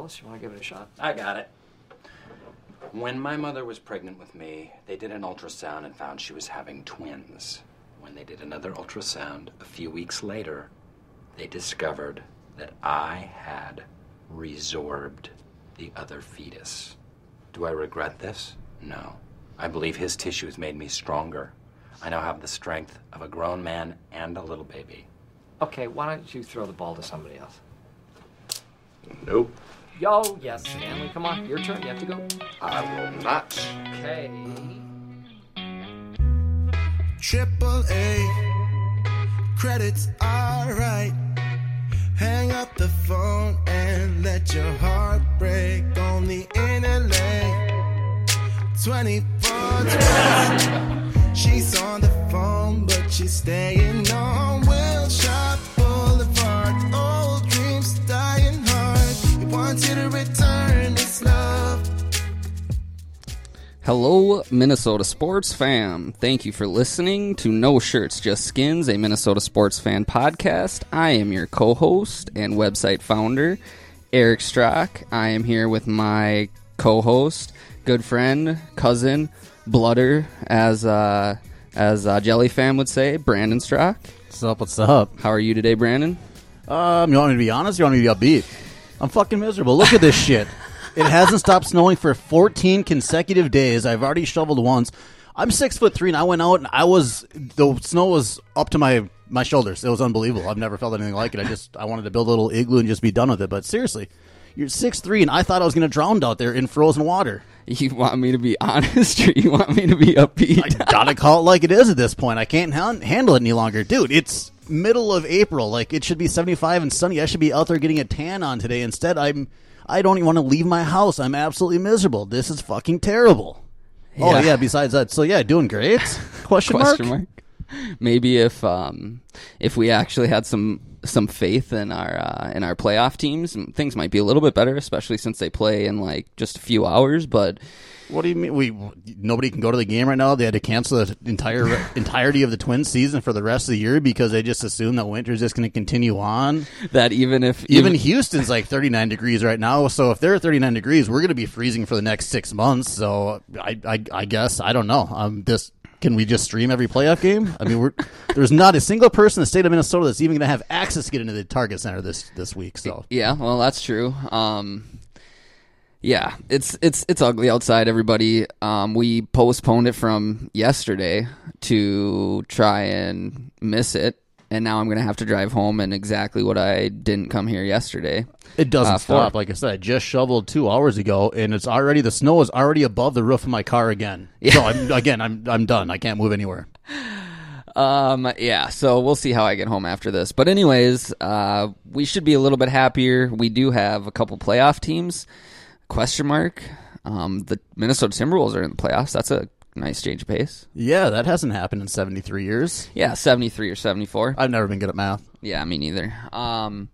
Phyllis, you want to give it a shot? I got it. When my mother was pregnant with me, they did an ultrasound and found she was having twins. When they did another ultrasound a few weeks later, they discovered that I had resorbed the other fetus. Do I regret this? No. I believe his tissues made me stronger. I now have the strength of a grown man and a little baby. Okay, why don't you throw the ball to somebody else? Nope. Yo, yes, Stanley, come on, your turn. You have to go. I will not. Okay. Triple A, credits alright. Hang up the phone and let your heart break on the interlay. 24 She's on the phone, but she's staying on Wilshire Boulevard. Hello, Minnesota sports fam. Thank you for listening to No Shirts, Just Skins, a Minnesota sports fan podcast. I am your co host and website founder, Eric Strock. I am here with my co host, good friend, cousin, blooder, as uh, as uh, Jelly Fam would say, Brandon Strock. What's up? What's up? How are you today, Brandon? Um, you want me to be honest? You want me to be upbeat? I'm fucking miserable. Look at this shit. It hasn't stopped snowing for 14 consecutive days. I've already shoveled once. I'm six foot three, and I went out and I was the snow was up to my my shoulders. It was unbelievable. I've never felt anything like it. I just I wanted to build a little igloo and just be done with it. But seriously, you're six three, and I thought I was going to drown out there in frozen water. You want me to be honest, or you want me to be upbeat? I gotta call it like it is at this point. I can't han- handle it any longer, dude. It's middle of April. Like it should be 75 and sunny. I should be out there getting a tan on today. Instead, I'm I don't even want to leave my house. I'm absolutely miserable. This is fucking terrible. Oh Yeah. yeah. Besides that, so yeah, doing great. Question, Question mark? mark. Maybe if um, if we actually had some some faith in our uh, in our playoff teams, things might be a little bit better, especially since they play in like just a few hours. But What do you mean? We nobody can go to the game right now. They had to cancel the entire entirety of the Twins season for the rest of the year because they just assume that winter's just going to continue on. that even if Even Houston's like 39 degrees right now. So if they're 39 degrees, we're going to be freezing for the next six months. So I, I, I guess I don't know. Um, this can we just stream every playoff game? I mean, we're, there's not a single person in the state of Minnesota that's even going to have access to get into the Target Center this this week. So Yeah, well, that's true. Um, yeah, it's it's it's ugly outside. Everybody, um, we postponed it from yesterday to try and miss it, and now I'm gonna have to drive home and exactly what I didn't come here yesterday. It doesn't Uh, stop. for- Like I said, I just shoveled two hours ago, and it's already the snow is already above the roof of my car again. So I'm, again, I'm I'm done. I can't move anywhere. Um, yeah, so we'll see how I get home after this. But anyways, uh, we should be a little bit happier. We do have a couple playoff teams. Question mark. Um, the Minnesota Timberwolves are in the playoffs. That's a nice change of pace. Yeah, that hasn't happened in 73 years. Yeah, seventy three or seventy four. I've never been good at math. Yeah, me neither. Um,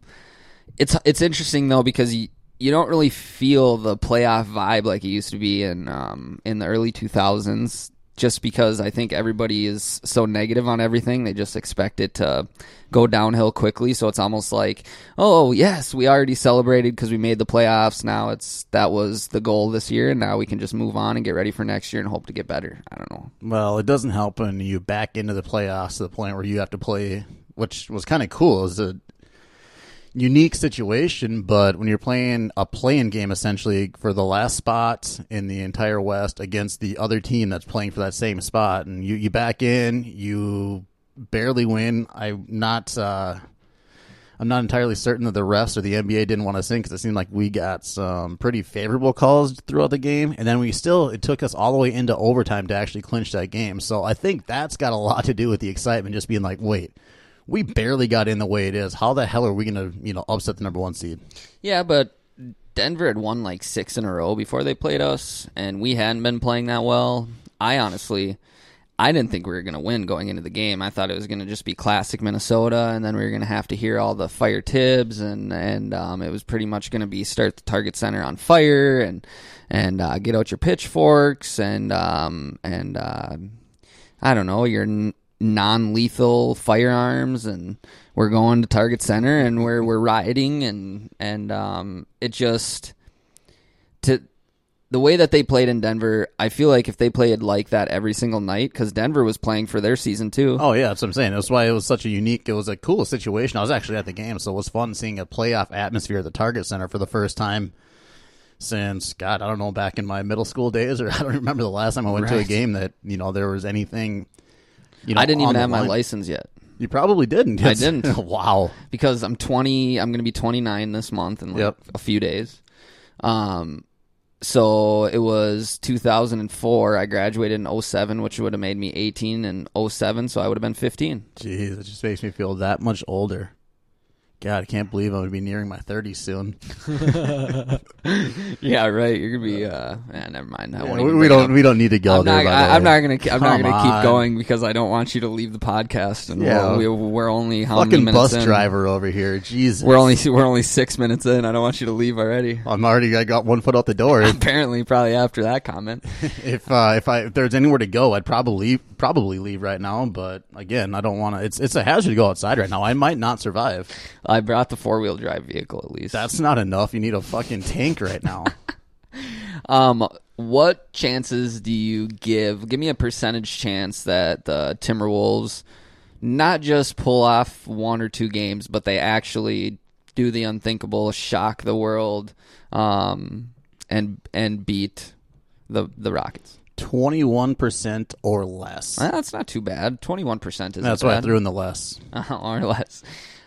it's it's interesting though because you you don't really feel the playoff vibe like it used to be in um in the early two thousands. Just because I think everybody is so negative on everything, they just expect it to go downhill quickly. So it's almost like, oh yes, we already celebrated because we made the playoffs. Now it's that was the goal this year, and now we can just move on and get ready for next year and hope to get better. I don't know. Well, it doesn't help when you back into the playoffs to the point where you have to play, which was kind of cool. Was a unique situation, but when you're playing a playing game essentially for the last spot in the entire West against the other team that's playing for that same spot, and you, you back in, you barely win. I'm not. Uh, I'm not entirely certain that the refs or the NBA didn't want us in because it seemed like we got some pretty favorable calls throughout the game, and then we still it took us all the way into overtime to actually clinch that game. So I think that's got a lot to do with the excitement, just being like, wait, we barely got in the way it is. How the hell are we going to, you know, upset the number one seed? Yeah, but Denver had won like six in a row before they played us, and we hadn't been playing that well. I honestly, I didn't think we were going to win going into the game. I thought it was going to just be classic Minnesota, and then we were going to have to hear all the fire Thibs, and and um, it was pretty much going to be start the target center on fire, and and uh, get out your pitchforks, and um, and uh, I don't know your n- non-lethal firearms, and we're going to target center, and we're we're rioting, and and um, it just to the way that they played in Denver, I feel like if they played like that every single night, because Denver was playing for their season too. Oh yeah, that's what I'm saying. That's why it was such a unique. It was a cool situation. I was actually at the game, so it was fun seeing a playoff atmosphere at the Target Center for the first time since God, I don't know, back in my middle school days, or I don't remember the last time I went to a game that you know there was anything. You know, I didn't even have my license yet You probably didn't. I didn't. wow. because I'm 20. I'm going to be 29 this month in like Yep. a few days. Um, so it was 2004. I graduated in 07, which would have made me 18 in 07. So I would have been 15. Jeez, it just makes me feel that much older. God, I can't believe I'm gonna be nearing my 30s soon. Yeah, right. You're gonna be. uh eh, Never mind. I won't we, even we bring it don't. up. We don't need to go I'm there. not, by the I, I'm way. not gonna. I'm not Come gonna keep going because I don't want you to leave the podcast. And Yeah. we're, we, we're only how many Fucking minutes bus in? driver over here. Jesus. We're only we're only six minutes in. I don't want you to leave already. I'm already. I got one foot out the door. Apparently, probably after that comment. if uh, if I if there's anywhere to go, I'd probably leave, probably leave right now. But again, I don't want to. It's it's a hazard to go outside right now. I might not survive. I brought the four wheel drive vehicle at least. That's not enough. You need a fucking tank right now. Um, what chances do you give? Give me a percentage chance that the Timberwolves not just pull off one or two games, but they actually do the unthinkable, shock the world, um, and and beat the the Rockets. Twenty one percent or less. Eh, That's not too bad. Twenty one percent is That's why I threw in the less. or less.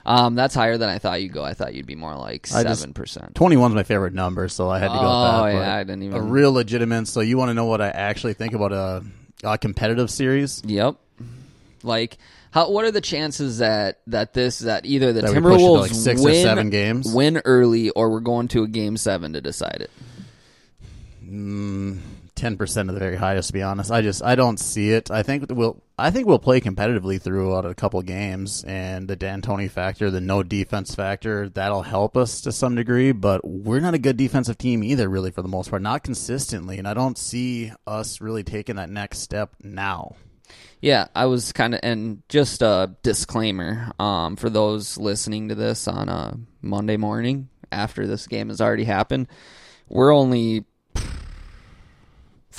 Um, that's higher than I thought you'd go. I thought you'd be more like I just- seven percent. Twenty one's my favorite number, so I had to go Oh, with that. yeah, I didn't even- a real legitimate. So you want to know what I actually think about a, a competitive series? Yep. Like, how? What are the chances that that this that either the That we push it to, Timberwolves like, six or win seven games? win early, or we're going to a game seven to decide it? Ten percent of the very highest. To be honest, I just I don't see it. I think we'll I think we'll play competitively throughout a couple games, and the D'Antoni factor, the no defense factor, that'll help us to some degree. But we're not a good defensive team either, really, for the most part, not consistently, and I don't see us really taking that next step now. Yeah, I was kind of, and just a disclaimer um, for those listening to this on a Monday morning after this game has already happened. We're only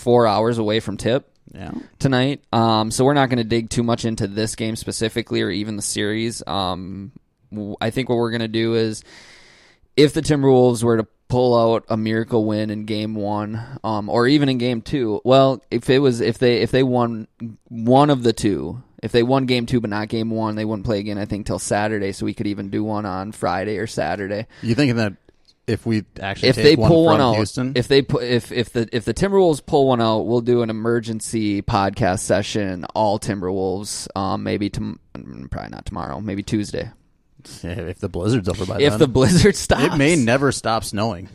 four hours away from tip. Yeah. tonight. Um, so we're not going to dig too much into this game specifically or even the series. Um, w- I think what we're going to do is if the Timberwolves were to pull out a miracle win in game one, um, or even in game two, well, if it was, if they, if they won one of the two, if they won game two but not game one, they wouldn't play again, I think, till Saturday. So we could even do one on Friday or Saturday You thinking that if we actually if take they one pull one from out, Houston, if they put if if the if the Timberwolves pull one out, we'll do an emergency podcast session. All Timberwolves, um, maybe tom- probably not tomorrow, maybe Tuesday. if the blizzard's over by If then, the blizzard stops, it may never stop snowing.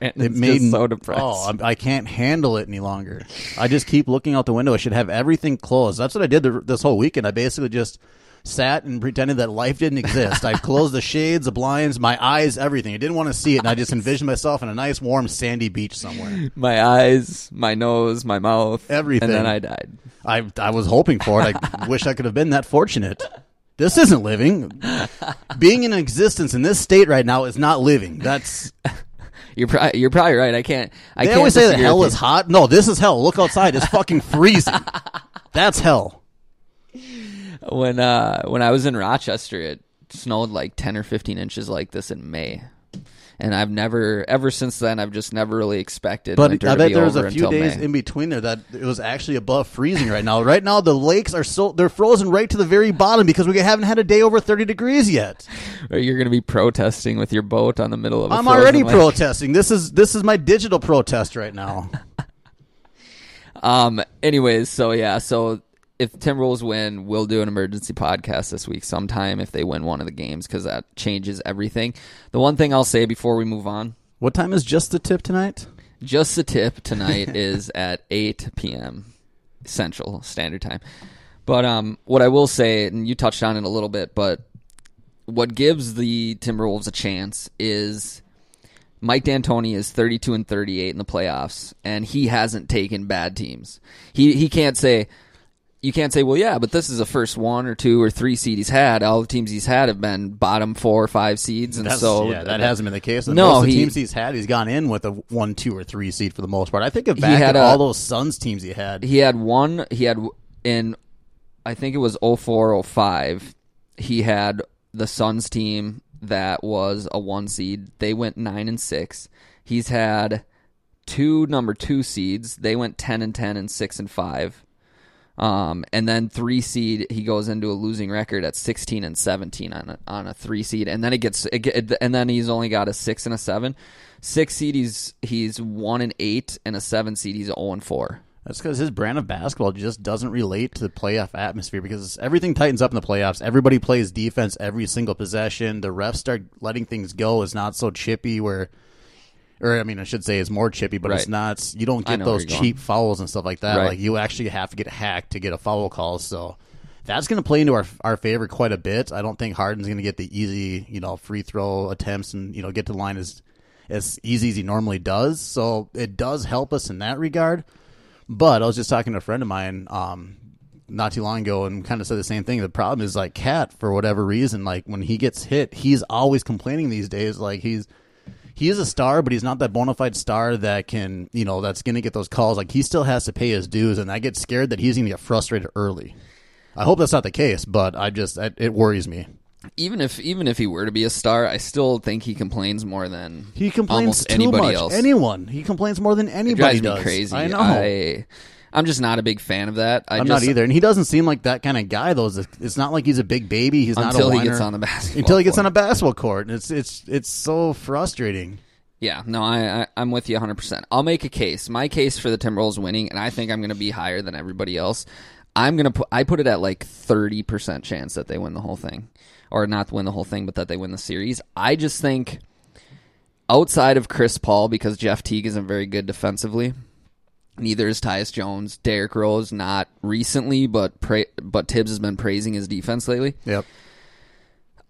It Brandon's may just so depressed. Oh, I'm, I can't handle it any longer. I just keep looking out the window. I should have everything closed. That's what I did the, this whole weekend. I basically just sat and pretended that life didn't exist. I closed the shades, the blinds, my eyes, everything. I didn't want to see it, and I just envisioned myself in a nice, warm, sandy beach somewhere. my eyes, my nose, my mouth, Everything. and then I died. I I was hoping for it. I wish I could have been that fortunate. This isn't living. Being in existence in this state right now is not living. That's You're probably you're probably right. I can't. I they can't always say that hell is hot. No, this is hell. Look outside. It's fucking freezing. That's hell. When uh when I was in Rochester, it snowed like ten or fifteen inches like this in May, and I've never ever since then I've just never really expected. But I bet be there was a few days May. in between there that it was actually above freezing right now. Right now, the lakes are so they're frozen right to the very bottom because we haven't had a day over thirty degrees yet. Or you're going to be protesting with your boat on the middle of. i I'm already protesting. This is this is my digital protest right now. Um. Anyways, so yeah, so if Timberwolves win, we'll do an emergency podcast this week sometime if they win one of the games because that changes everything. The one thing I'll say before we move on, What time is just the tip tonight? just the tip tonight is at 8 p.m. Central Standard Time. But um, what I will say, and you touched on it a little bit, but what gives the Timberwolves a chance is Mike D'Antoni is 32 and 38 in the playoffs, and he hasn't taken bad teams. He he can't say you can't say, well, yeah, but this is the first one or two or three seed he's had. All the teams he's had have been bottom four or five seeds, and That's- so yeah, that hasn't been the case. No, most of the he- teams he's had, he's gone in with a one, two, or three seed for the most part. I think of He back had at a- all those Suns teams he had. he had one he had in i think it was 04 05 he had the suns team that was a one seed they went nine and six he's had two number two seeds they went 10 and 10 and six and five um, and then three seed, he goes into a losing record at sixteen and seventeen on a, on a three seed, and then it gets, it, and then he's only got a six and a seven. Six seed, he's he's one and eight, and a seven seed, he's zero and four. That's because his brand of basketball just doesn't relate to the playoff atmosphere because everything tightens up in the playoffs. Everybody plays defense every single possession. The refs start letting things go. It's not so chippy where, or I mean, I should say it's more chippy, but it's not. You don't get those cheap going. fouls and stuff like that. Right. Like you actually have to get hacked to get a foul call. So that's going to play into our our favor quite a bit. I don't think Harden's going to get the easy, you know, free throw attempts and you know get to the line as as easy as he normally does. So it does help us in that regard. But I was just talking to a friend of mine um, not too long ago and kind of said the same thing. The problem is like KAT for whatever reason, like when he gets hit, he's always complaining these days. Like he's he is a star, but he's not that bona fide star that can you know that's going to get those calls. Like he still has to pay his dues, and I get scared that he's going to get frustrated early. I hope that's not the case, but I just it, it worries me. even if even if he were to be a star, I still think he complains more than He complains almost too anybody much. else. Anyone he complains more than it anybody drives does. me crazy. I know. I, I'm just not a big fan of that. I I'm just, not either, and he doesn't seem like that kind of guy. Though It's- not like he's a big baby. He's not a Until he gets on the basketball Until he gets court. on a basketball court, and it's it's it's so frustrating. Yeah, no, I, I I'm with you 100. percent I'll make a case. My case for the Timberwolves winning, and I think I'm going to be higher than everybody else. I'm gonna put I put it at like 30 percent chance that they win the whole thing, or not win the whole thing, but that they win the series. I just think outside of Chris Paul, because Jeff Teague isn't very good defensively. Neither is Tyus Jones. Derrick Rose, not recently, but pra- but Thibs has been praising his defense lately Yep.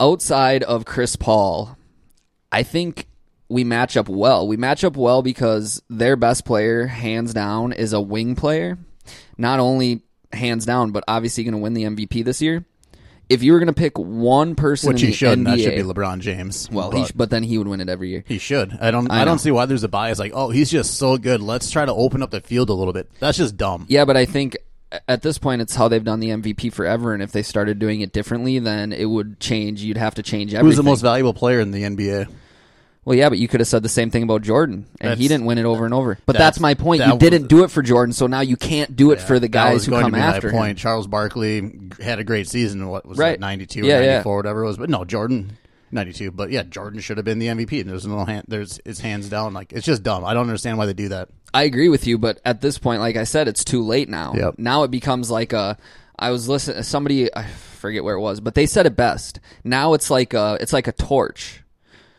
outside of Chris Paul, I think we match up well. We match up well because their best player, hands down, is a wing player. Not only hands down, but obviously going to win the MVP this year. If you were going to pick one person Which in he the should. NBA, That should be LeBron James. well, but he sh- but then he would win it every year. he should. I don't. I I, don't see why there's a bias. Like, oh, he's just so good. Let's try to open up the field a little bit. That's just dumb. Yeah, but I think at this point it's how they've done the MVP forever, and if they started doing it differently, then it would change. You'd have to change everything. Who's the most valuable player in the NBA? Well, yeah, but you could have said the same thing about Jordan, and he didn't win it over and over. But that's- that's, my point. that You didn't do it for Jordan, so now you can't do it for the That guys was who come after my point. him. Charles Barkley had a great season. What was Right. it, 92 Yeah, or yeah. whatever it was. But no, Jordan, 92. But yeah, Jordan should have been the MVP. and There's no hand. There's it's hands down. Like it's just dumb. I don't understand why they do that. I agree with you, but at this point, like I said, it's too late now. Yep. Now it becomes like a. I was listening. Somebody I forget where it was, but they said it best. Now it's like a. It's like a torch.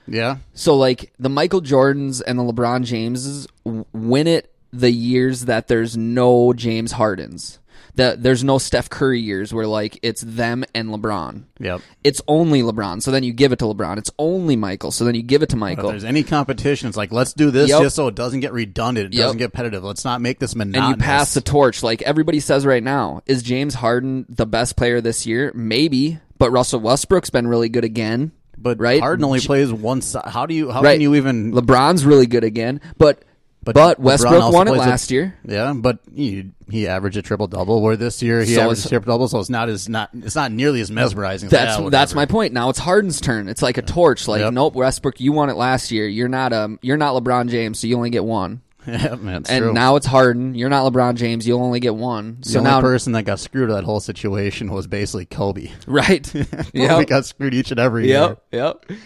Yeah. So like the Michael Jordans and the LeBron Jameses win it the years that there's no James Hardens. That there's no Steph Curry years where like it's them and LeBron. Yep. It's only LeBron. So then you give it to LeBron. It's only Michael. So then you give it to If Michael. there's any competition, it's like let's do this Yep. just so it doesn't get redundant. It Yep. doesn't get repetitive. Let's not make this and you pass the torch like everybody says right now. Is James Harden the best player this year? Maybe, but Russell Westbrook's been really good again. But right? Harden only plays one side. How do you? How right. can you even? LeBron's really good again, but but, LeBron Westbrook won it plays a- last year. Yeah, but he he averaged a triple double. Where this year he So averaged a triple double, so it's not as not it's not nearly as mesmerizing. as That's that, that's my point. Now it's Harden's turn. It's like a torch. Like Yep. nope, Westbrook, you won it last year. You're not um you're not LeBron James, so you only get one. yeah, man, it's and true. now it's Harden. You're not LeBron James. You'll only get one. the So only now, person that got screwed of that whole situation was basically Kobe. right? Kobe yep. got screwed each and every year. Yep. Yep.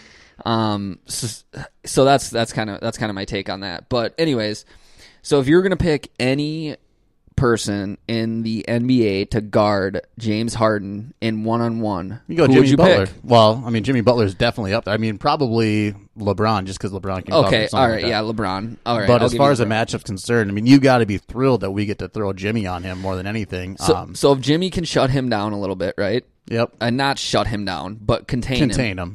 Um. So, so that's that's kind of that's kind of my take on that. But anyways, so if you're gonna pick any person in the NBA to guard James Harden in one on one, You go who Jimmy would you Butler. pick? Well, I mean Jimmy Butler's definitely up there. I mean probably LeBron just because LeBron can. Okay, all like yeah, LeBron. All right, But I'll as far as a LeBron. matchup's concerned, I mean you got to be thrilled that we get to throw Jimmy on him more than anything. so, um, so if Jimmy can shut him down a little bit, right? yep, And not shut him down, but contain, him. contain him.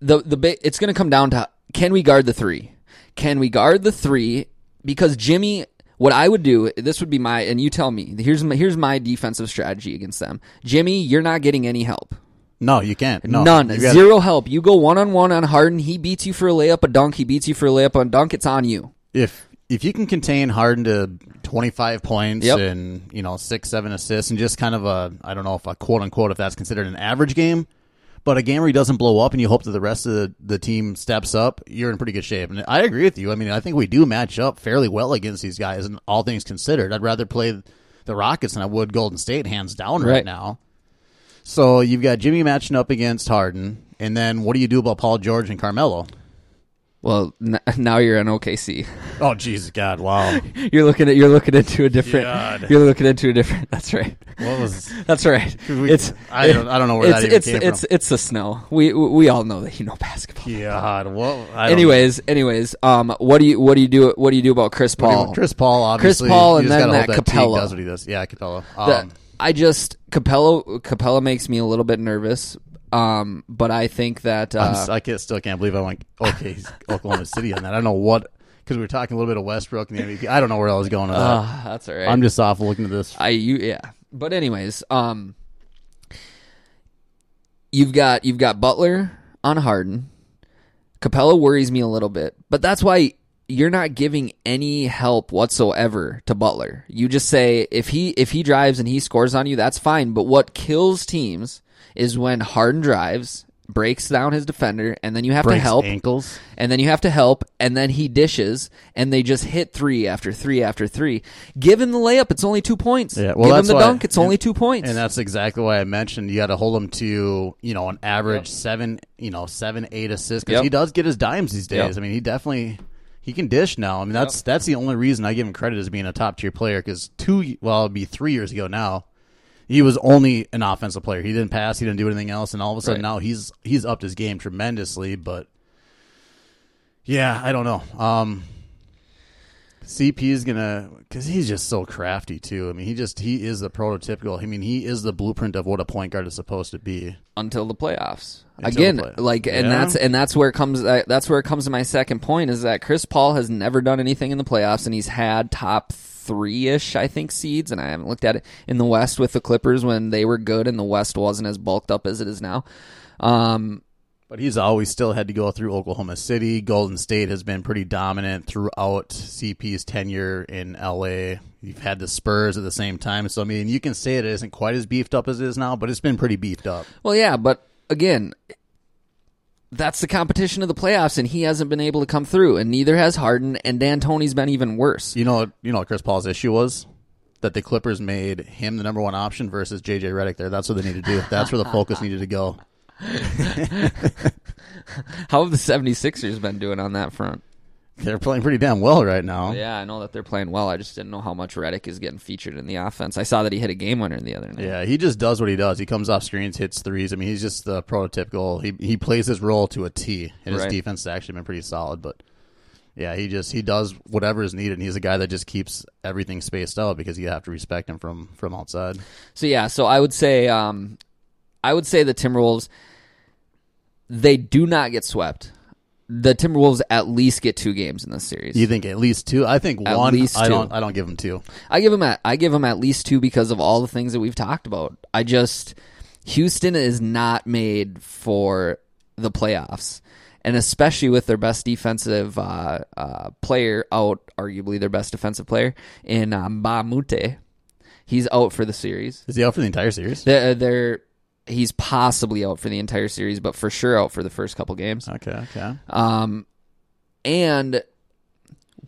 the the ba- it's going to come down to can we guard the three? Can we guard the three? Because Jimmy, what I would do, this would be my, and you tell me. Here's my, here's my defensive strategy against them. Jimmy, you're not getting any help. No, you can't. No, None. You gotta- Zero help. You go one on one on Harden. He beats you for a layup, a dunk. He beats you for a layup, a dunk. It's on you. If if you can contain Harden to twenty five points Yep. and you know six seven assists and just kind of a I don't know if a quote unquote if that's considered an average game, but a game where he doesn't blow up and you hope that the rest of the, the team steps up, you're in pretty good shape. And I agree with you. I mean, I think we do match up fairly well against these guys, and all things considered, I'd rather play the Rockets than I would Golden State, hands down, right, Right. now. So you've got Jimmy matching up against Harden, and then what do you do about Paul George and Carmelo? Well, n- now you're in OKC. Oh, Jesus God! Wow, You're looking at you're looking into a different. God. You're looking into a different. That's right. what was? That's right. We- It's I don't- I don't know where it's, that even it's, came it's, from. It's the snow. We we all know that you know basketball. God, well, I don't Anyways, anyways, um, what do you what do you do what do you do about Chris know. Paul? Chris Paul, obviously. Chris Paul and then gotta that Capela. does what he does. Yeah, Capela. The- Um, I just Capela Capela makes me a little bit nervous. Um, but I think that uh, I can't, still can't believe I went okay he's Oklahoma City on that. I don't know what because we were talking a little bit of Westbrook and the MVP. I don't know where I was going with that. uh, that's all right. I'm just off looking at this. I you yeah. But anyways, um you've got you've got Butler on Harden. Capela worries me a little bit, but that's why you're not giving any help whatsoever to Butler. You just say if he if he drives and he scores on you, that's fine. But what kills teams is when Harden drives, breaks down his defender, and then you have Breaks to help ankles. and then you have to help, and then he dishes, and they just hit three after three after three. Give him the layup; it's only two points. Yeah, well, Give him that's the why- dunk; it's only two points. And that's exactly why I mentioned you got to hold him to you know an average seven, you know seven eight assists because Yep. he does get his dimes these days. Yep. I mean, he definitely he can dish now. I mean, that's that's the only reason I give him credit as being a top tier player because two well it'd be three years ago now. He was only an offensive player. He didn't pass. He didn't do anything else. And all of a sudden Right. now he's he's upped his game tremendously. But yeah, I don't know. Um, CP is gonna because he's just so crafty too. I mean, he just he is the prototypical. I mean, he is the blueprint of what a point guard is supposed to be. until the playoffs. Until Again, the play- like, and Yeah. that's and that's where it comes. That's where it comes to my second point is that Chris Paul has never done anything in the playoffs, and he's had top three ish, I think, seeds. And I haven't looked at it in the West with the Clippers when they were good, and the West wasn't as bulked up as it is now. Um, But he's always still had to go through Oklahoma City. Golden State has been pretty dominant throughout CP's tenure in LA. You've had the Spurs at the same time. So I mean, you can say it isn't quite as beefed up as it is now, but it's been pretty beefed up. Well, yeah, but again, that's the competition of the playoffs, and he hasn't been able to come through, and neither has Harden, and D'Antoni's been even worse. You know, you know what Chris Paul's issue was that the Clippers made him the number one option versus JJ Redick. There, that's what they need to do. That's where the focus needed to go. How have the 76ers been doing on that front? They're playing pretty damn well right now. Yeah, I know that they're playing well. I just didn't know how much Redick is getting featured in the offense. I saw that he hit a game winner the other night. Yeah, he just does what he does. He comes off screens, hits threes. I mean, he's just the prototypical. He he plays his role to a T, and his Right. defense has actually been pretty solid. But yeah, he just he does whatever is needed. And he's a guy that just keeps everything spaced out because you have to respect him from from outside. So yeah, so I would say, um, I would say the Timberwolves, they do not get swept. The Timberwolves at least get two games in this series. You think at least two? I think At one. least I two. don't. I don't give them two. I give them at I give them at least two because of all the things that we've talked about. I just Houston is not made for the playoffs, and especially with their best defensive uh, uh, player out, arguably their best defensive player in um, Mbah a Moute. He's out for the series. Is he out for the entire series? They're, they're he's possibly out for the entire series, but for sure out for the first couple games. Okay. Okay. Um, and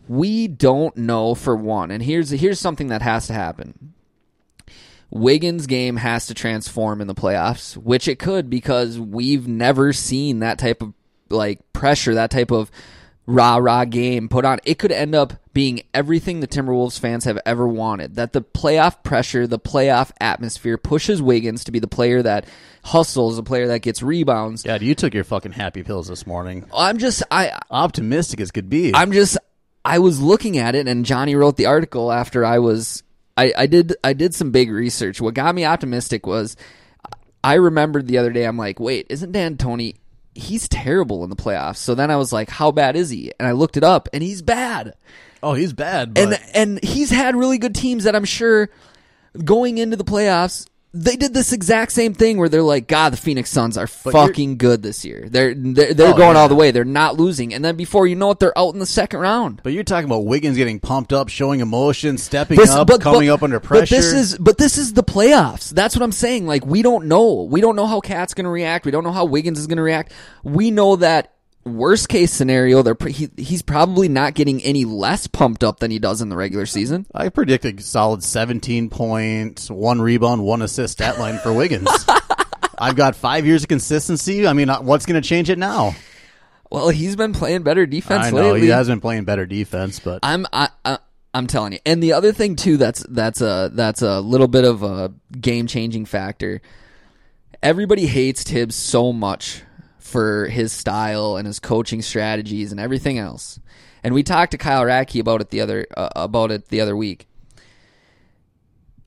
we don't know for one. And here's here's something that has to happen. Wiggins' game has to transform in the playoffs, which it could because we've never seen that type of like pressure, that type of rah rah game put on. It could end up being everything the Timberwolves fans have ever wanted. That the playoff pressure, the playoff atmosphere pushes Wiggins to be the player that hustles, the player that gets rebounds. Dad, you took your fucking happy pills this morning. I'm just I Optimistic as could be. I'm just I was looking at it and Johnny wrote the article after I was I, I did I did some big research. What got me optimistic was I remembered the other day I'm like, wait, isn't D'Antoni he's terrible in the playoffs. So then I was like, how bad is he? And I looked it up and he's bad. oh, he's bad. But And and he's had really good teams that I'm sure going into the playoffs they did this exact same thing where they're like, God, the Phoenix Suns are But fucking good this year. They're they're, they're Oh, going yeah. all the way. They're not losing. And then before you know it, they're out in the second round. But you're talking about Wiggins getting pumped up, showing emotion, stepping This- up, but- coming but- up under pressure. But this is but this is the playoffs. That's what I'm saying. Like we don't know. We don't know how KAT's going to react. We don't know how Wiggins is going to react. We know that worst case scenario, they're he, he's probably not getting any less pumped up than he does in the regular season. I predict a solid 17 points, one rebound, one assist stat line for Wiggins. I've got five years of consistency. I mean, uh, what's going to change it now? Well, he's been playing better defense I know lately. he has been playing better defense, but I'm I, I I'm telling you. And the other thing too that's that's a that's a little bit of a game changing factor. Everybody hates Thibs so much for his style and his coaching strategies and everything else. And we talked to Kyle Radke about it the other uh, about it the other week.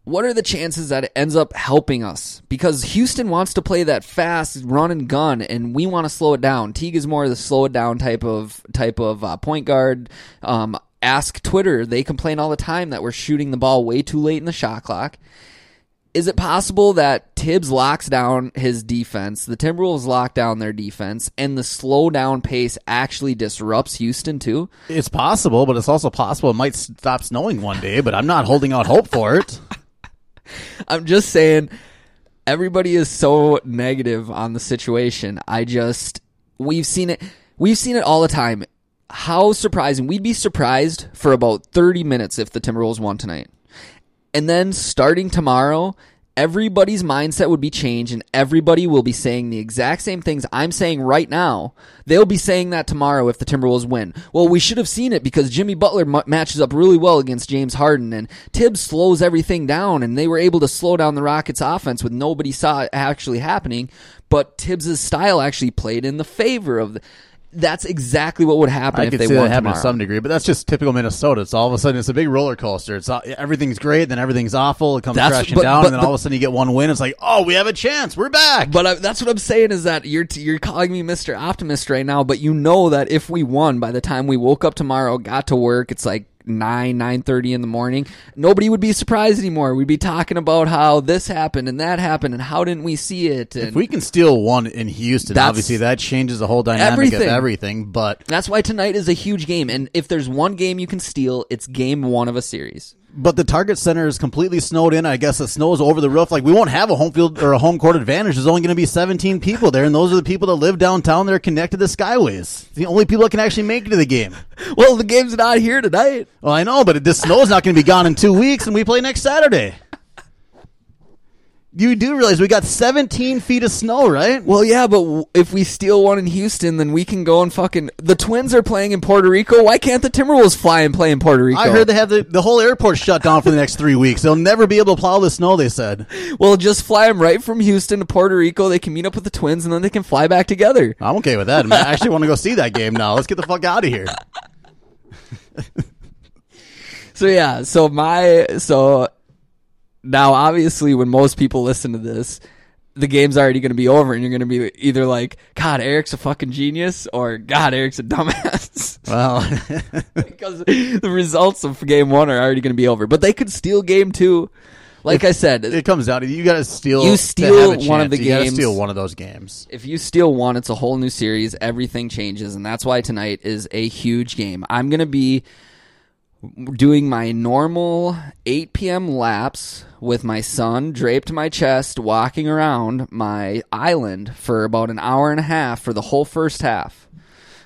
What are the chances that it ends up helping us? Because Houston wants to play that fast run and gun, and we want to slow it down. Teague is more the slow it down type of type of uh, point guard. Um, ask Twitter; they complain all the time that we're shooting the ball way too late in the shot clock. Is it possible that Thibs locks down his defense, the Timberwolves lock down their defense, and the slow down pace actually disrupts Houston too? it's possible. But it's also possible it might stop snowing one day. But I'm not holding out hope for it. I'm just saying everybody is so negative on the situation. I just we've seen it we've seen it all the time. How surprising. We'd be surprised for about 30 minutes if the Timberwolves won tonight. And then starting tomorrow, everybody's mindset would be changed and everybody will be saying the exact same things I'm saying right now. They'll be saying that tomorrow if the Timberwolves win. Well, we should have seen it because Jimmy Butler mu- matches up really well against James Harden and Thibs slows everything down and they were able to slow down the Rockets offense with nobody saw it actually happening, but Thibs' style actually played in the favor of the that's exactly what would happen I if could they see won that happen tomorrow. to some degree, but that's just typical Minnesota. It's all of a sudden it's a big roller coaster. It's all, everything's great, then everything's awful. It comes That's- crashing but- down, but and then the- all of a sudden you get one win. It's like, oh, we have a chance. We're back. But I, that's what I'm saying is that you're you're calling me Mr. Optimist right now, but you know that if we won by the time we woke up tomorrow, got to work, it's like nine nine thirty in the morning. Nobody would be surprised anymore. We'd be talking about how this happened and that happened and how didn't we see it? And if we can steal one in Houston, obviously that changes the whole dynamic Everything. of everything. But that's why tonight is a huge game. And if there's one game you can steal, it's game one of a series. But the Target Center is completely snowed in. I guess the snow is over the roof. Like we won't have a home field or a home court advantage. There's only going to be 17 people there, and those are the people that live downtown that are connected to Skyways. The only people that can actually make it to the game. Well, the game's not here tonight. Well, I know, but this snow is not going to be gone in two weeks, and we play next Saturday. You do realize we got 17 feet of snow, right? Well, yeah, but w- if we steal one in Houston, then we can go and fucking. The Twins are playing in Puerto Rico. Why can't the Timberwolves fly and play in Puerto Rico? I heard they have the, the whole airport shut down for the next three weeks. They'll never be able to plow the snow, they said. Well, just fly them right from Houston to Puerto Rico. They can meet up with the Twins, and then they can fly back together. I'm okay with that. I, mean, I actually want to go see that game now. Let's get the fuck out of here. So yeah, so my so now obviously when most people listen to this, the game's already going to be over, and you're going to be either like, "God, Eric's a fucking genius," or "God, Eric's a dumbass." Well, because the results of game one are already going to be over. But they could steal game two. Like I said, it comes down to you got to steal. You steal one of the You games. steal one of those games. if you steal one, it's a whole new series. Everything changes, and that's why tonight is a huge game. I'm going to be doing my normal 8 p.m. laps with my son draped to my chest, walking around my island for about an hour and a half for the whole first half.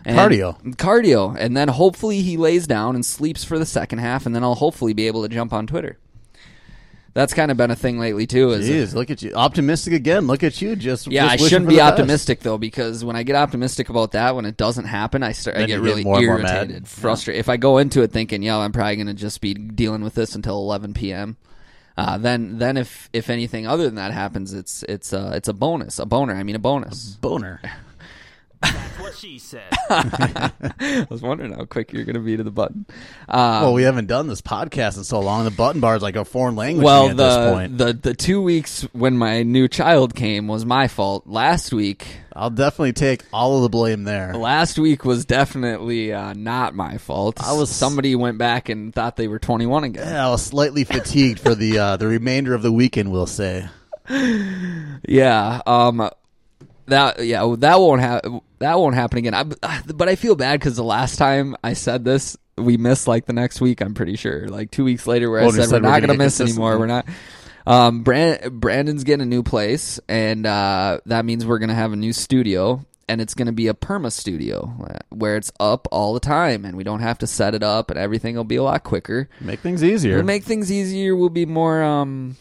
And- Cardio. Cardio. And then hopefully he lays down and sleeps for the second half, and then I'll hopefully be able to jump on Twitter. That's kind of been a thing lately too. Is Jeez, look at you, optimistic again. Look at you, just yeah, just I shouldn't be the best. optimistic though because when I get optimistic about that, when it doesn't happen, I start I Then get you get really more and more mad. irritated, frustrated. If I go into it thinking, "Yo, I'm probably going to just be dealing with this until 11 p.m. Uh, then, then if if anything other than that happens, it's it's uh, it's a bonus, a boner. I mean, a bonus. Boner. what she said. I was wondering how quick you're going to be to the button. Um, well, we haven't done this podcast in so long. The button bar is like a foreign language well, me at this the, point. the the two weeks when my new child came was my fault. Last week, I'll definitely take all of the blame there. last week was definitely uh, not my fault. I was- somebody went back and thought they were 21 again. Yeah, I was slightly fatigued for the uh, the remainder of the weekend. We'll say. Yeah. Um. That yeah that won't happen that won't happen again. I, but I feel bad because the last time I said this, we missed like the next week. I'm pretty sure like two weeks later where Oh, I said, we're we're not gonna gonna miss anymore. We're not. Um. Brand, Brandon's getting a new place, and uh, that means we're gonna have a new studio. And it's going to be a perma studio uh, where it's up all the time, and we don't have to set it up, and everything will be a lot quicker. Make things easier. It'll make things easier. We'll be more um,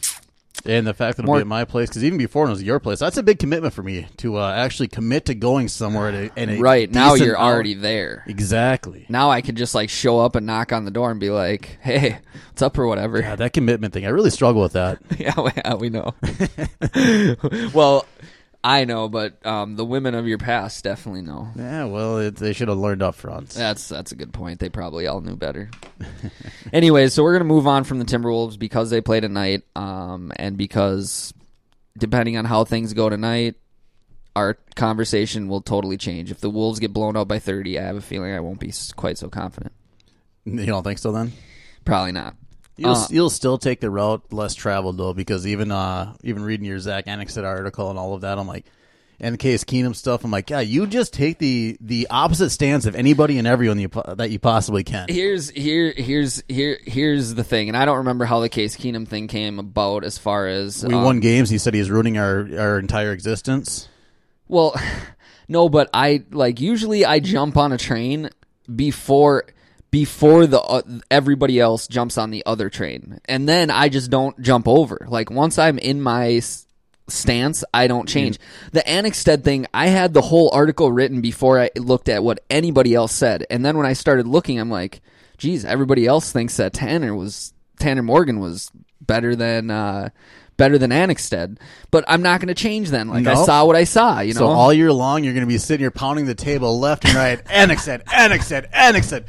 and the fact that it'll More- be at my place, because even before it was your place, that's a big commitment for me to uh, actually commit to going somewhere. At a, right now. You're hour. already there. exactly. now I could just like show up and knock on the door and be like, "Hey, what's up?" or whatever. Yeah, that commitment thing, I really struggle with that. yeah, we, yeah, we know. well, I know, but um, the women of your past definitely know. Yeah, well, it, they should have learned up front. That's that's a good point. They probably all knew better. Anyways, so we're gonna move on from the Timberwolves because they played tonight, um, and because depending on how things go tonight, our conversation will totally change. If the Wolves get blown out by thirty, I have a feeling I won't be quite so confident. You don't think so? Then Probably not. You'll Uh, you'll still take the route less traveled though, because even uh even reading your Zack Annexstad article and all of that, I'm like. And the Case Keenum stuff, I'm like, yeah, you just take the the opposite stance of anybody and everyone you, that you possibly can. here's here here's here here's the thing, and I don't remember how the Case Keenum thing came about as far as We um, won games. He said he's ruining our our entire existence. Well, no, but I like usually I jump on a train before before the uh, everybody else jumps on the other train, and then I just don't jump over. Like once I'm in my s- stance, I don't change. The Annexstad thing, I had the whole article written before I looked at what anybody else said, and then when I started looking, I'm like, geez, everybody else thinks that Tanner was Tanner Morgan was better than. uh Better than Annexstad, but I'm not going to change. Then, like I saw what I saw, you know. So all year long, you're going to be sitting here pounding the table left and right. Annexstad, Annexstad, Annexstad.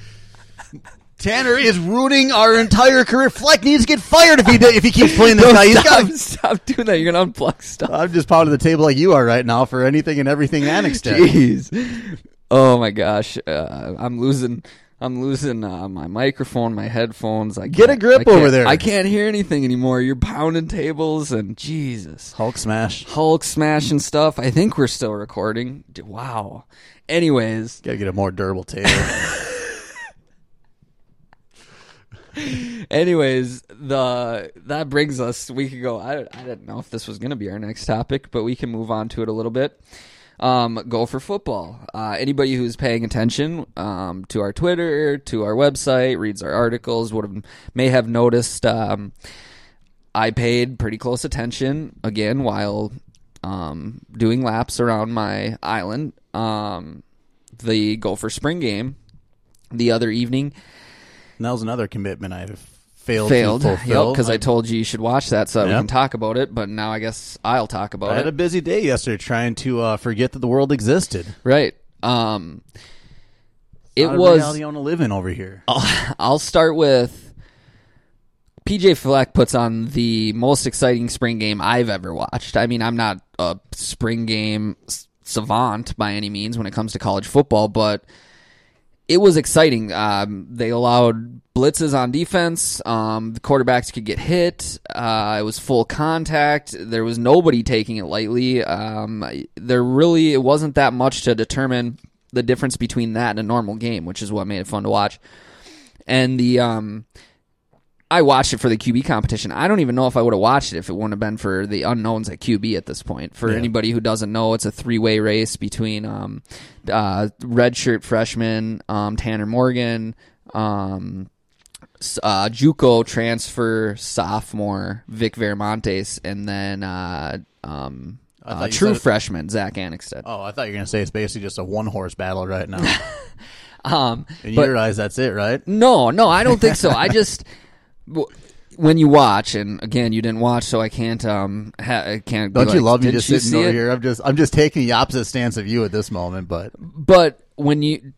Tanner is ruining our entire career. Fleck needs to get fired if he if he keeps playing this No, guy. Stop, got. stop doing that. You're gonna unplug stuff. I'm just pounding the table like you are right now for anything and everything Annexstad. Jeez. Oh my gosh, uh, I'm losing. I'm losing uh, my microphone, my headphones. I Get a grip over there. I can't hear anything anymore. You're pounding tables and Jesus, Hulk smash. Hulk smashing stuff. I think we're still recording. Wow. Anyways, Got to get a more durable table. anyways, the that brings us. We could go. I I didn't know if this was going to be our next topic, but we can move on to it a little bit. Um, go for football. Uh, anybody who's paying attention um, to our Twitter, to our website, reads our articles, would have may have noticed. Um, I paid pretty close attention again while um, doing laps around my island. Um, the Gopher Spring game the other evening And that was another commitment I've failed, failed. to fulfill. because I, told you you should watch that so that we Yep. can talk about it. But now I guess I'll talk about it. I had it. a busy day yesterday trying to uh, forget that the world existed. right. Um, it Not a was. reality I want to live in over here. I'll, I'll start with PJ Fleck puts on the most exciting spring game I've ever watched. I mean, I'm not a spring game s- savant by any means when it comes to college football, but it was exciting. Um, they allowed blitzes on defense. Um, the quarterbacks could get hit. Uh, it was full contact. There was nobody taking it lightly. Um, there really it wasn't that much to determine the difference between that and a normal game, which is what made it fun to watch. And the um, I watched it for the QB competition. I don't even know if I would have watched it if it wouldn't have been for the unknowns at QB at this point. For Yeah. anybody who doesn't know, it's a three way race between um, uh, redshirt freshman um, Tanner Morgan, um, uh, JUCO transfer sophomore Vic Viramontes, and then uh, um, uh, true said freshman Zack Annexstad. Oh, I thought you were gonna say it's basically just a one horse battle right now. Um, In but- your eyes, that's it, right? No, no, I don't think so. I just when you watch, and again, you didn't watch, so I can't. Um, ha- I can't. Don't you like, love me just you sitting over it?" here? I'm just I'm just taking the opposite stance of you at this moment, but But when you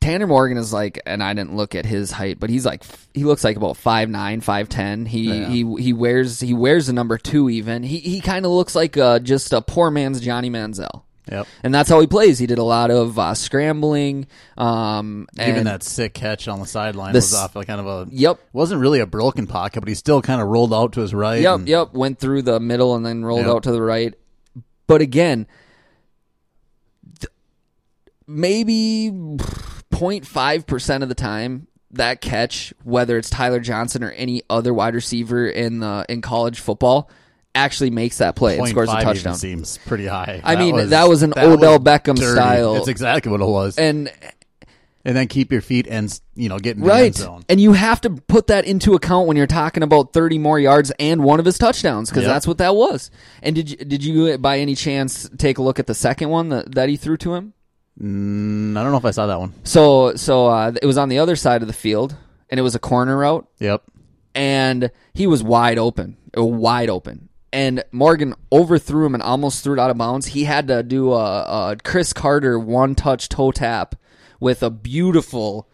Tanner Morgan is like, and I didn't look at his height, but he's like he looks like about five nine, five ten. He Yeah. he he wears he wears the number two even. He he kind of looks like uh, just a poor man's Johnny Manziel. Yep. And that's how he plays. He did a lot of uh, scrambling. Um, even that sick catch on the sideline was off like kind of a Yep. wasn't really a broken pocket, but he still kind of rolled out to his right. Yep, and- yep. Went through the middle and then rolled Yep. out to the right. But again, th- maybe 0.5% of the time that catch, whether it's Tyler Johnson or any other wide receiver in the in college football, actually makes that play and scores a 0.5 even touchdown. seems pretty high. I mean, that was an Odell Beckham dirty. style. That's exactly what it was. And and then keep your feet and you know get in the end right, zone. and you have to put that into account when you're talking about 30 more yards and one of his touchdowns because Yep. that's what that was. And did you, did you by any chance take a look at the second one that, that he threw to him? Mm, I don't know if I saw that one. So so uh, it was on the other side of the field, and it was a corner route, Yep. and he was wide open, uh, wide open. And Morgan overthrew him and almost threw it out of bounds. He had to do a, a Cris Carter one touch toe tap with a beautiful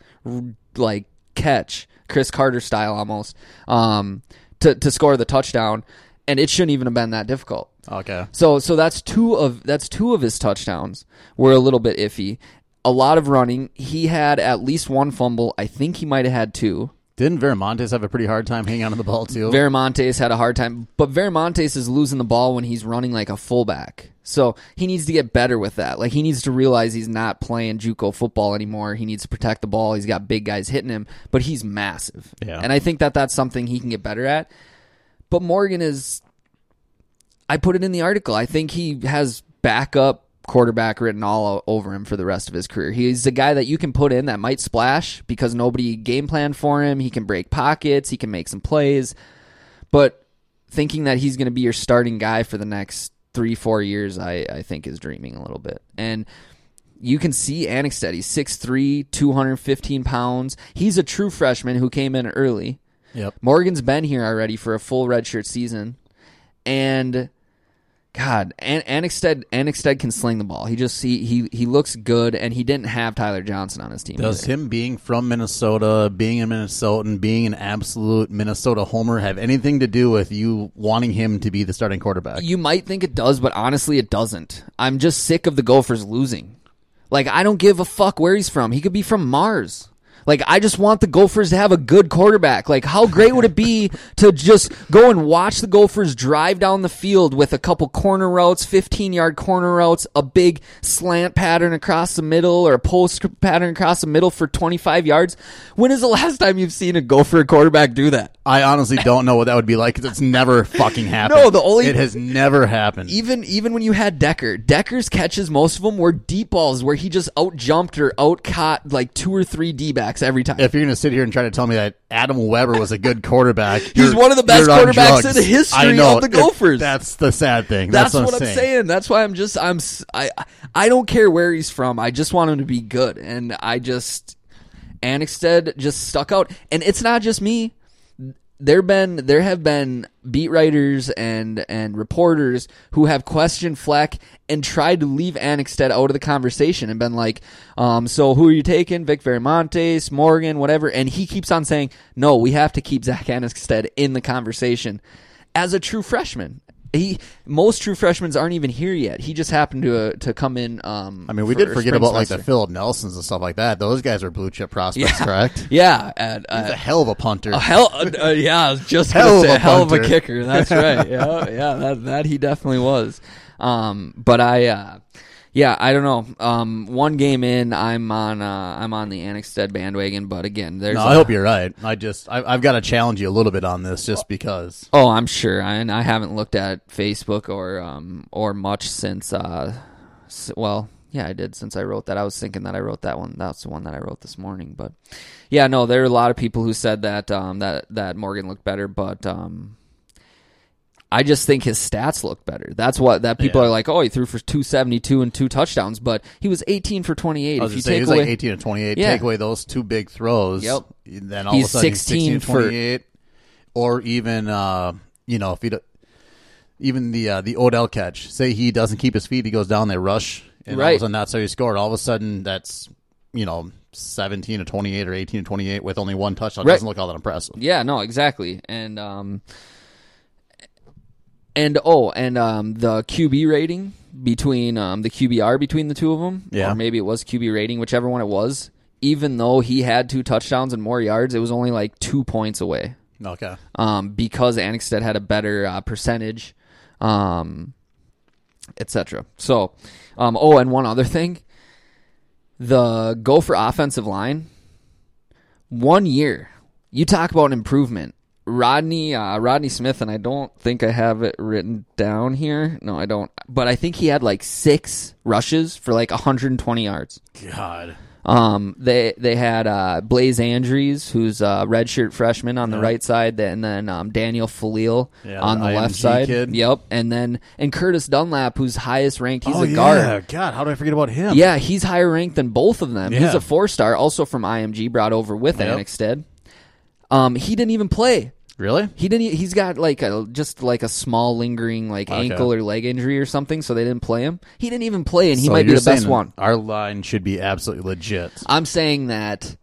like catch, Cris Carter style almost, um, to to score the touchdown. And it shouldn't even have been that difficult. Okay. So so that's two of that's two of his touchdowns were a little bit iffy. A lot of running. He had at least one fumble. I think he might have had two. Didn't Viramontes have a pretty hard time hanging on to the ball too? Viramontes had a hard time, but Viramontes is losing the ball when he's running like a fullback. So he needs to get better with that. Like he needs to realize he's not playing JUCO football anymore. He needs to protect the ball. He's got big guys hitting him, but he's massive. Yeah. And I think that that's something he can get better at. But Morgan is I put it in the article. I think he has backup quarterback written all over him for the rest of his career. He's a guy that you can put in that might splash because nobody game planned for him. He can break pockets, he can make some plays. But thinking that he's going to be your starting guy for the next three, four years, I, I think is dreaming a little bit. And you can see Annexstad. He's 6'3, 215 pounds. He's a true freshman who came in early. Yep. Morgan's been here already for a full redshirt season. And God, An- Annexstad can sling the ball. He just he, he he looks good, and he didn't have Tyler Johnson on his team. Does either. him being from Minnesota, being a Minnesotan, being an absolute Minnesota homer have anything to do with you wanting him to be the starting quarterback? You might think it does, but honestly, it doesn't. I'm just sick of the Gophers losing. Like, I don't give a fuck where he's from. He could be from Mars. Like, I just want the Gophers to have a good quarterback. Like, how great would it be to just go and watch the Gophers drive down the field with a couple corner routes, 15 yard corner routes, a big slant pattern across the middle, or a post pattern across the middle for 25 yards? When is the last time you've seen a Gopher quarterback do that? I honestly don't know what that would be like because it's never fucking happened. No, the only- it has never happened. even even when you had Decker, Decker's catches most of them were deep balls where he just out jumped or out caught like two or three D backs every time. if you're going to sit here and try to tell me that Adam Weber was a good quarterback, He's one of the best quarterbacks in the history know. of the It- Gophers. that's the sad thing. That's, That's, what, I'm saying. That's why I'm just I'm I I don't care where he's from. I just want him to be good, and I just Annexstad just stuck out. And it's not just me. There been there have been beat writers and and reporters who have questioned Fleck and tried to leave Annexstad out of the conversation and been like, um, so who are you taking? Vic Viramontes, Morgan, whatever. And he keeps on saying, no, we have to keep Zack Annexstad in the conversation as a true freshman. He most true freshmen aren't even here yet. He just happened to uh, to come in. Um, I mean, we for did forget about like the. Philip Nelsons and stuff like that. Those guys are blue chip prospects, Yeah. correct? Yeah, and, uh, He's a hell of a punter. a hell, uh, uh, yeah, just Hell gonna of a hell of a kicker. That's right. Yeah, yeah, that that he definitely was. Um, but I, uh, yeah, I don't know. Um, one game in, I'm on, uh, I'm on the Annexstad bandwagon. But again, there's. no, I I hope you're right. I just, I, I've got to challenge you a little bit on this, just because. Oh, I'm sure. I, and I haven't looked at Facebook or um or much since uh, s- well, yeah, I did. Since I wrote that, I was thinking that I wrote that one. That's the one that I wrote this morning. But yeah, no, there are a lot of people who said that um, that that Morgan looked better, but um, I just think his stats look better. That's what that people Yeah. are like. Oh, he threw for two seventy two and two touchdowns, but he was eighteen for twenty eight. If you say, he take was away, like 18 to 28. Yeah. Take away those two big throws. Yep. Then all He's of a sudden he's 16 16 to for- 28. Or even, uh, you know, if he, even the uh, the Odell catch. Say he doesn't keep his feet, he goes down, they rush, and all of a sudden that's how he scored. All of a sudden that's, you know, 17 to 28 or 18 to 28 with only one touchdown. Right. Doesn't look all that impressive. Yeah, no, exactly. And um and oh, and um the QB rating between um the QBR between the two of them, Yeah. or maybe it was QB rating, whichever one it was. Even though he had two touchdowns and more yards, it was only like two points away. Okay. Um, because Annexstad had a better uh, percentage, um, etc. So, um, oh, and one other thing, the Gopher offensive line. One year, you talk about an improvement. Rodney uh, Rodney Smith, and I don't think I have it written down here. No, I don't. But I think he had like six rushes for like 120 yards. God. Um, they they had uh, Blaise Andries, who's a redshirt freshman on the right side, and then um, Daniel Faalele Yeah, on the left side. kid. Yep, and then and Curtis Dunlap, who's highest ranked. He's oh, a guard. yeah. God, how did I forget about him? Yeah, he's higher ranked than both of them. He's a four star, also from IMG, brought over with Yep. Um, he didn't even play. Really? He didn't. He's got like a just like a small lingering like Okay. ankle or leg injury or something, so they didn't play him. He didn't even play, and he So might be you're the best saying one. Our line should be absolutely legit. I'm saying that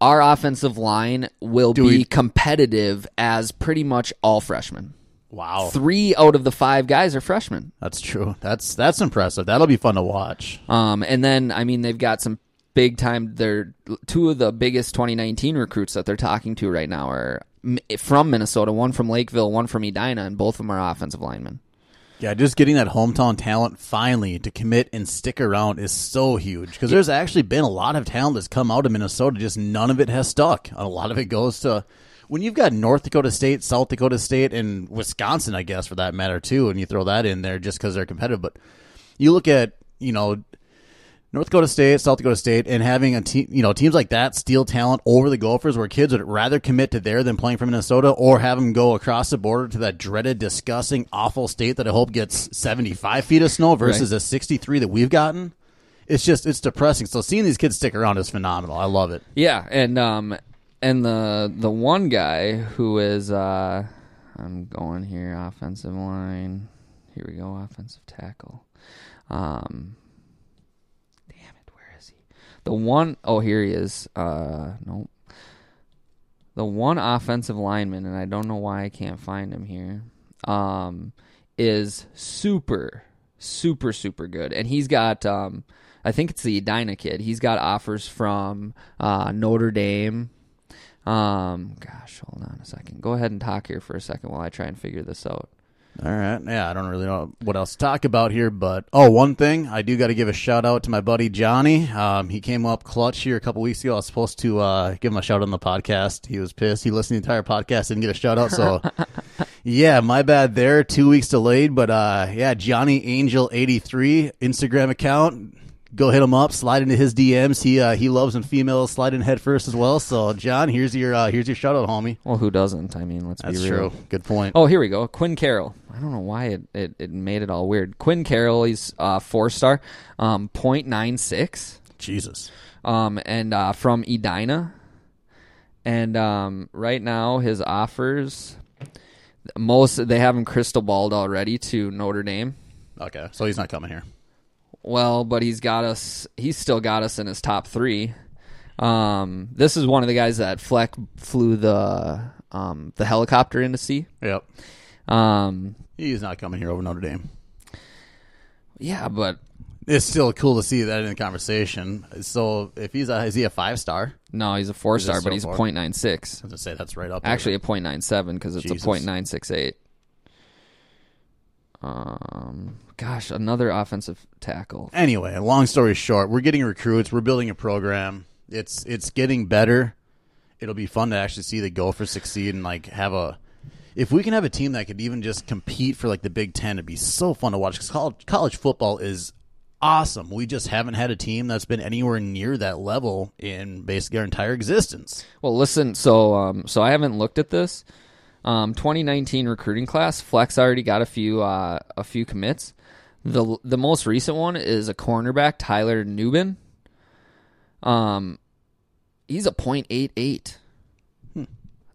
our offensive line will be we- competitive as pretty much all freshmen. Wow. Three out of the five guys are freshmen. That's true. That's that's impressive. That'll be fun to watch. Um, and then I mean they've got some big time. They're two of the biggest 2019 recruits that they're talking to right now are from Minnesota. One from Lakeville, one from Edina, and both of them are offensive linemen. Yeah, just getting that hometown talent finally to commit and stick around is so huge because there's actually been a lot of talent that's come out of Minnesota, just none of it has stuck. A lot of it goes to when you've got North Dakota State, South Dakota State, and Wisconsin, I guess for that matter too, and you throw that in there just because they're competitive. But you look at you know North Dakota State, South Dakota State, and having a team, you know, teams like that steal talent over the Gophers, where kids would rather commit to there than playing for Minnesota, or have them go across the border to that dreaded, disgusting, awful state that I hope gets seventy-five feet of snow versus a sixty-three that we've gotten. It's just it's depressing. So seeing these kids stick around is phenomenal. I love it. Yeah, and um, and the the one guy who is uh, I'm going here offensive line. Here we go, offensive tackle. Um, damn it, where is he? The one oh here he is. Uh, nope. The one offensive lineman, and I don't know why I can't find him here. Um, is super, super, super good, and he's got um, I think it's the Edina kid. He's got offers from uh, Notre Dame. Um, gosh, hold on a second. Go ahead and talk here for a second while I try and figure this out. All right. Yeah, I don't really know what else to talk about here, but oh, one thing I do got to give a shout out to my buddy Johnny. Um, he came up clutch here a couple weeks ago. I was supposed to uh, give him a shout out on the podcast. He was pissed. He listened to the entire podcast, didn't get a shout out. So, yeah, my bad there. Two weeks delayed, but uh, yeah, Johnny Angel eighty three Instagram account. Go hit him up. Slide into his DMs. He uh, he loves when females slide in head first as well. So, John, here's your uh, here's your shout out, homie. Well, who doesn't? I mean, let's That's be real. true. Good point. Oh, here we go. Quinn Carroll. I don't know why it, it, it made it all weird. Quinn Carroll, he's uh, four star, um, 0.96. Jesus. um, and uh, from Edina. And um, right now, his offers most they have him crystal balled already to Notre Dame. Okay, so he's not coming here. Well, but he's got us. He's still got us in his top three. Um, this is one of the guys that Fleck flew the um, the helicopter in to see. Yep. Um, He's not coming here over Notre Dame. yeah, but It's still cool to see that in the conversation. So if he's a, is he a five star? no, he's a four it star, but he's a point nine six. I was gonna say that's right up. there. Actually, a point nine seven because it's Jesus. a point nine six eight. Um, gosh, another offensive tackle. Anyway, long story short, we're getting recruits. We're building a program. It's it's getting better. It'll be fun to actually see the Gophers succeed and like have a. If we can have a team that could even just compete for like the Big Ten, it'd be so fun to watch because college, college football is awesome. We just haven't had a team that's been anywhere near that level in basically our entire existence. Well, listen. So, um, so I haven't looked at this. Um, 2019 recruiting class. Fleck's already got a few, uh, a few commits. The The most recent one is a cornerback, Tyler Nubin. Um, he's a .88.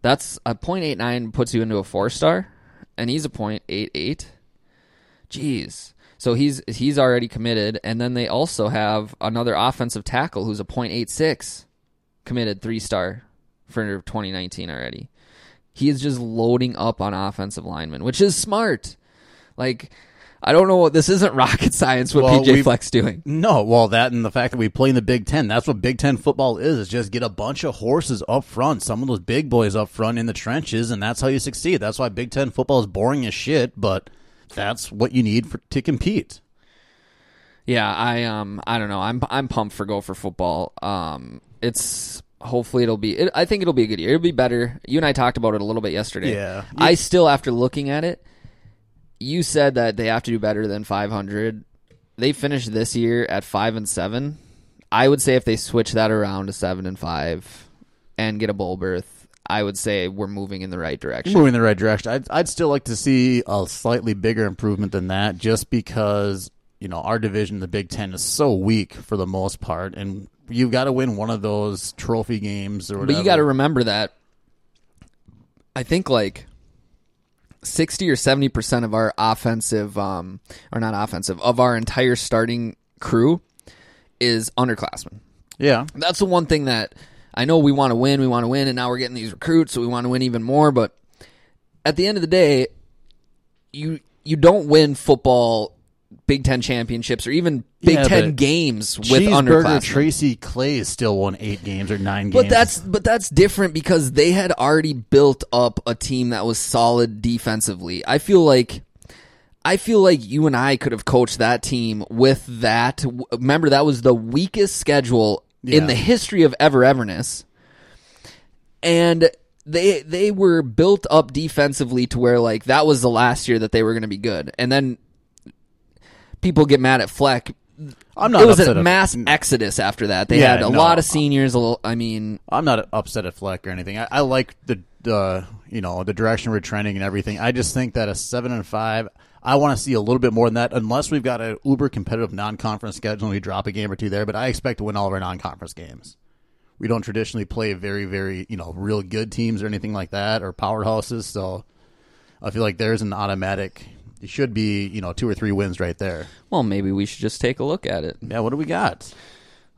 That's a .89 puts you into a four star, and he's a .88. Jeez. So he's he's already committed, and then they also have another offensive tackle who's a .86 committed three star for 2019 already. He is just loading up on offensive linemen, which is smart. Like I don't know what this isn't rocket science what Well, PJ Fleck's doing. No, well, that and the fact that we play in the Big Ten. That's what Big Ten football is. Is just get a bunch of horses up front, some of those big boys up front in the trenches, and that's how you succeed. That's why Big Ten football is boring as shit, but that's what you need for, to compete. Yeah, I um I don't know. I'm I'm pumped for Gopher football. Um it's hopefully it'll be it, I think it'll be a good year. It'll be better. You and I talked about it a little bit yesterday. Yeah. I still after looking at it, you said that they have to do better than 500. They finished this year at 5 and 7. I would say if they switch that around to 7 and 5 and get a bowl berth, I would say we're moving in the right direction. Moving in the right direction. I'd, I'd still like to see a slightly bigger improvement than that, just because you know our division, the Big Ten, is so weak for the most part, and you've got to win one of those trophy games or whatever. But you got to remember that I think like 60 or 70% of our offensive um or not offensive of our entire starting crew is underclassmen. yeah. That's the one thing that I know we want to win, we want to win and now we're getting these recruits so we want to win even more, but at the end of the day you you don't win football Big 10 championships or even Big Yeah, 10 but games with Cheeseburger underclassmen. Tracy Claeys still won eight games or nine But that's but that's different because they had already built up a team that was solid defensively. I feel like I feel like you and I could have coached that team with that. Remember that was the weakest schedule in Yeah. the history of ever everness. And they they were built up defensively to where like that was the last year that they were going to be good. And then people get mad at Fleck. I'm not it was a at- mass exodus after that. They Yeah, had a no. lot of seniors. little- I mean, I'm not upset at Fleck or anything. I, I like the the you know the direction we're trending and everything. I just think that a seven and five. I want to see a little bit more than that, unless we've got a uber competitive non-conference schedule and we drop a game or two there. But I expect to win all of our non-conference games. We don't traditionally play very, very you know real good teams or anything like that or powerhouses. So I feel like there's an automatic. It should be you know two or three wins right there. well, maybe we should just take a look at it. Yeah, what do we got?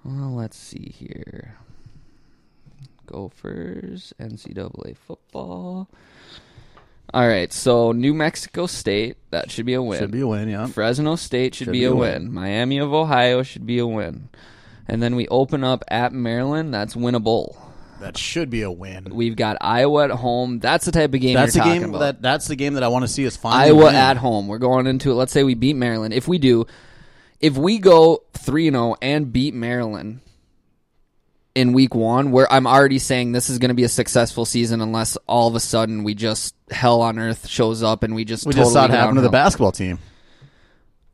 Well, let's see here. Gophers, NCAA football. All right, so New Mexico State, that should be a win. Should be a win. Yeah. Fresno State should, Should be, be a win. win. Miami of Ohio should be a win. And then we open up at Maryland, that's winnable. That should be a win. We've got Iowa at home. That's the type of game That's the game about. that that's the game that I want to see us finally Iowa win. at home. We're going into it. Let's say we beat Maryland. If we do, if we go 3 0 and beat Maryland in week one, where I'm already saying this is going to be a successful season unless all of a sudden we just hell on earth shows up and we just We totally just saw it happen to the basketball team.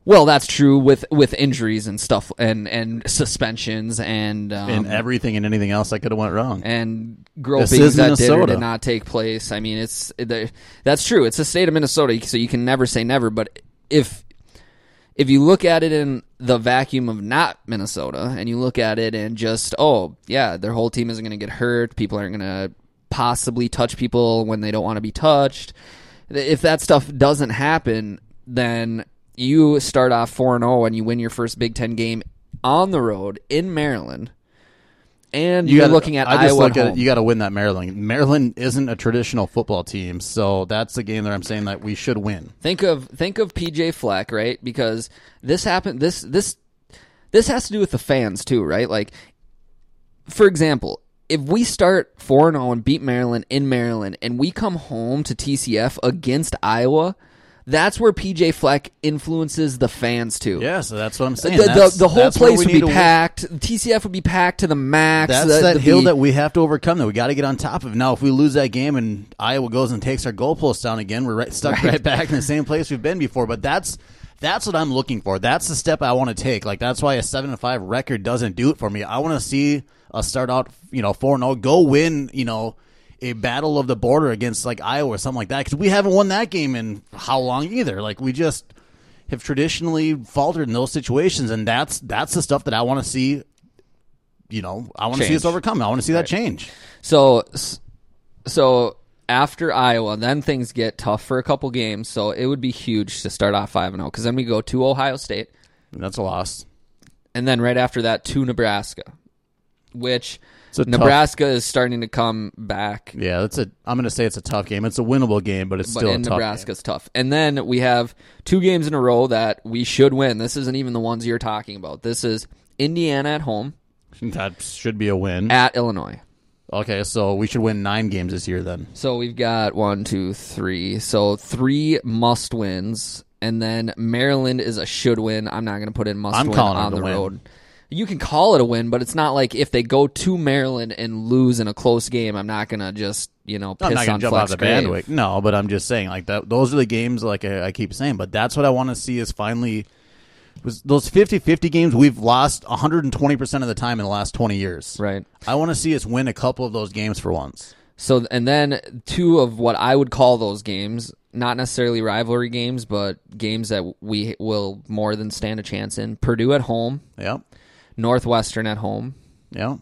Well, that's true with with injuries and stuff and and suspensions and um, and everything and anything else that could have went wrong. and gropings that did or did not take place. I mean, it's that's true. It's the state of Minnesota, so you can never say never. But if if you look at it in the vacuum of not Minnesota, and you look at it and just oh yeah, their whole team isn't going to get hurt. People aren't going to possibly touch people when they don't want to be touched. If that stuff doesn't happen, then you start off four and zero and you win your first Big Ten game on the road in Maryland. And you are looking at I just Iowa look at it, you got to win that Maryland. Maryland isn't a traditional football team, so that's the game that I'm saying that we should win. Think of think of PJ Fleck, right? Because this happened. This this this has to do with the fans too, right? Like, for example, if we start four and zero and beat Maryland in Maryland, and we come home to TCF against Iowa, that's where PJ Fleck influences the fans too. Yeah, so that's what I'm saying. The, the, the whole place would be packed. TCF would be packed to the max. That's The- that the- hill that we have to overcome. That we got to get on top of. Now, if we lose that game and Iowa goes and takes our goalpost down again, we're right, stuck Right. right back in the same place we've been before. But that's That's what I'm looking for. That's the step I want to take. Like that's why a seven and five record doesn't do it for me. I want to see us start out, you know, four zero, oh, go win, you know, a battle of the border against like Iowa or something like that because we haven't won that game in how long either. Like we just have traditionally faltered in those situations, and that's that's the stuff that I want to see. You know, I want to see us overcome. I want to see that change. So, so after Iowa, then things get tough for a couple games. So it would be huge to start off five and oh, zero because then we go to Ohio State, That's a loss. and then right after that to Nebraska, which It's a tough- Nebraska is starting to come back. Yeah, that's a. I'm going to say it's a tough game. It's a winnable game, but it's But still in a tough. game. Nebraska's tough. And then we have two games in a row that we should win. This isn't even the ones you're talking about. This is Indiana at home That should be a win. at Illinois. Okay, so we should win nine games this year then. So we've got one, two, three. So three must wins, and then Maryland is a should win. I'm not going to put in must I'm win calling on the win. road. You can call it a win, but it's not like if they go to Maryland and lose in a close game, I'm not going to just you know piss I'm not going on jump Flex out the grave. bandwagon. No, but I'm just saying like that. Those are the games like I, I keep saying. But that's what I want to see is finally was those 50-50 games we've lost 120 percent of the time in the last 20 years. Right. I want to see us win a couple of those games for once. So and then two of what I would call those games, not necessarily rivalry games, but games that we will more than stand a chance in. Purdue at home, Yep. Northwestern at home, Yep.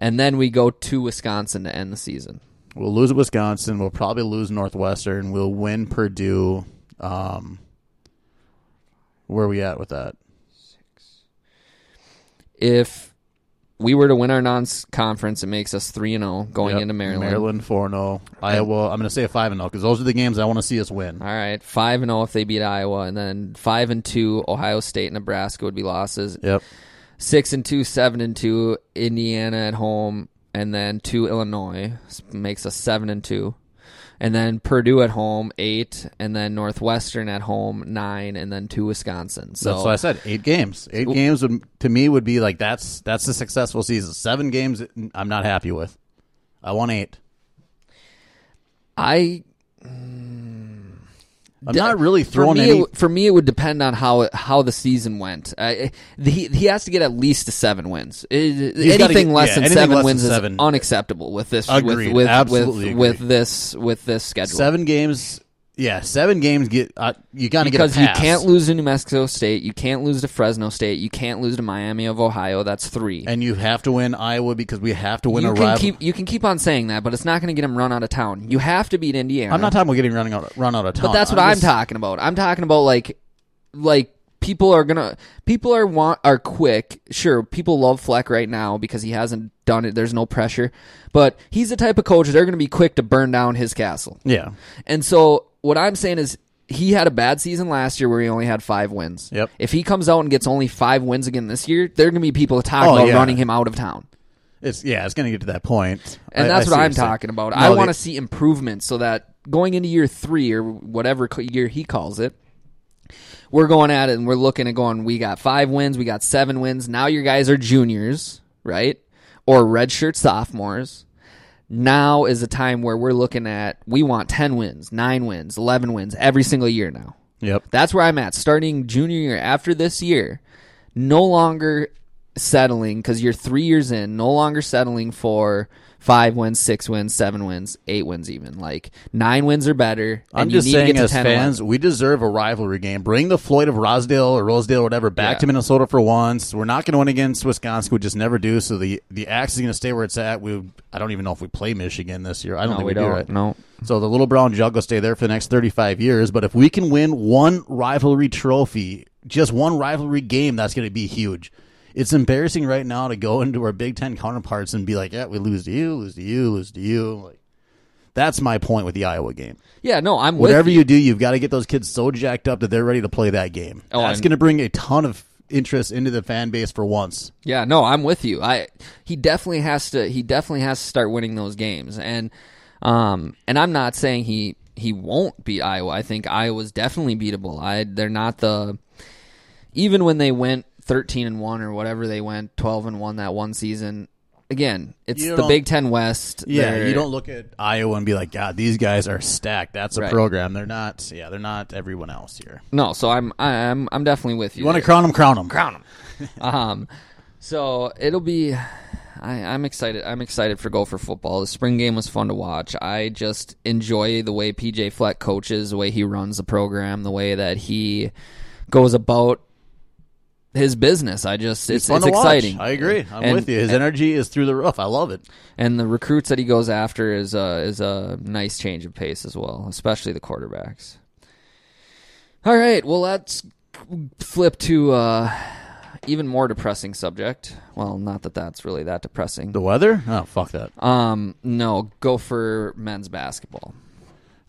and then we go to Wisconsin to end the season. We'll lose at Wisconsin. We'll probably lose Northwestern. We'll win Purdue. Um, where are we at with that? Six. If we were to win our non-conference, it makes us three and zero going Yep. into Maryland. Maryland four zero. Iowa. I'm going to say a five and zero because those are the games I want to see us win. All right, five and zero if they beat Iowa, and then five and two Ohio State, Nebraska would be losses. Yep. Six and two, seven and two Indiana at home, and then two Illinois makes us seven and two, and then Purdue at home eight, and then Northwestern at home nine, and then two Wisconsin. So that's what I said. Eight games. Eight games would, to me would be like that's that's a successful season. Seven games, I'm not happy with. I want eight. I I'm not really throwing for me, any. it, for me, it would depend on how it, how the season went. I, he he has to get at least to seven wins. It- anything get- less yeah, than anything seven less than wins seven. is unacceptable with this Agreed. with with with, with this with this schedule. seven games. Yeah, seven games. Get uh, you got to get because you can't lose to New Mexico State, you can't lose to Fresno State, you can't lose to Miami of Ohio. That's three. and you have to win Iowa because we have to win you a can rival. keep you can keep on saying that, but it's not going to get them run out of town. You have to beat Indiana. I'm not talking about getting running out, run out of town. But that's what I'm, just- talking about. I'm talking about like like people are gonna people are want are quick. Sure, people love Fleck right now because he hasn't done it. There's no pressure, but he's the type of coach they're gonna be quick to burn down his castle. Yeah. And so what I'm saying is he had a bad season last year where he only had five wins. Yep. If he comes out and gets only five wins again this year, there are gonna be people talking Oh, about yeah. running him out of town. It's yeah. It's going to get to that point. And I- that's I what I'm talking about. No, I want they- to see improvement so that going into year three or whatever year he calls it, we're going at it and we're looking at going, we got five wins, we got seven wins. Now your guys are juniors, right? Or redshirt sophomores. Now is a time where we're looking at, we want 10 wins, nine wins, 11 wins every single year now. Yep. That's where I'm at. Starting junior year after this year, no longer settling because you're three years in, no longer settling for five wins, six wins, seven wins, eight wins, even like nine wins or better. I'm just saying, as 10, fans, we deserve a rivalry game. Bring the Floyd of Rosedale or Rosedale or whatever back Yeah. to Minnesota for once. We're not going to win against Wisconsin. We just never do. So the the axe is going to stay where it's at. We I don't even know if we play Michigan this year. I don't No, think we we, do. don't. No. So the little brown jug will stay there for the next 35 years. But if we can win one rivalry trophy, just one rivalry game, that's going to be huge. It's embarrassing right now to go into our Big Ten counterparts and be like, "Yeah, we lose to you, lose to you, lose to you." Like, that's my point with the Iowa game. Yeah, no, I'm Whatever with you do, you've got to get those kids so jacked up that they're ready to play that game. Oh, That's going to bring a ton of interest into the fan base for once. Yeah, no, I'm with you. I he definitely has to he definitely has to start winning those games. And um and I'm not saying he he won't beat Iowa. I think Iowa's definitely beatable. I they're not the even when they went 13 and 1 or whatever they went 12 and 1 that one season again, it's You the don't- Big Ten West. Yeah, They're- you don't look at Iowa and be like, God, these guys are stacked. That's a Right. program. They're not. Yeah, they're not everyone else here. No, so I'm I'm I'm definitely with you. You want to crown them? Crown them. crown them. um, so it'll be. I, I'm excited. I'm excited for Gopher football. The spring game was fun to watch. I just enjoy the way PJ Fleck coaches, the way he runs the program, the way that he goes about his business. I just it's fun it's to watch. exciting. I agree. I'm And- with you. His energy is through the roof. I love it. and the recruits that he goes after is a is a nice change of pace as well, especially the quarterbacks. All right, well let's flip to uh, even more depressing subject. Well, not that that's really that depressing. The weather? Oh, fuck that. Um, no, Gopher men's basketball.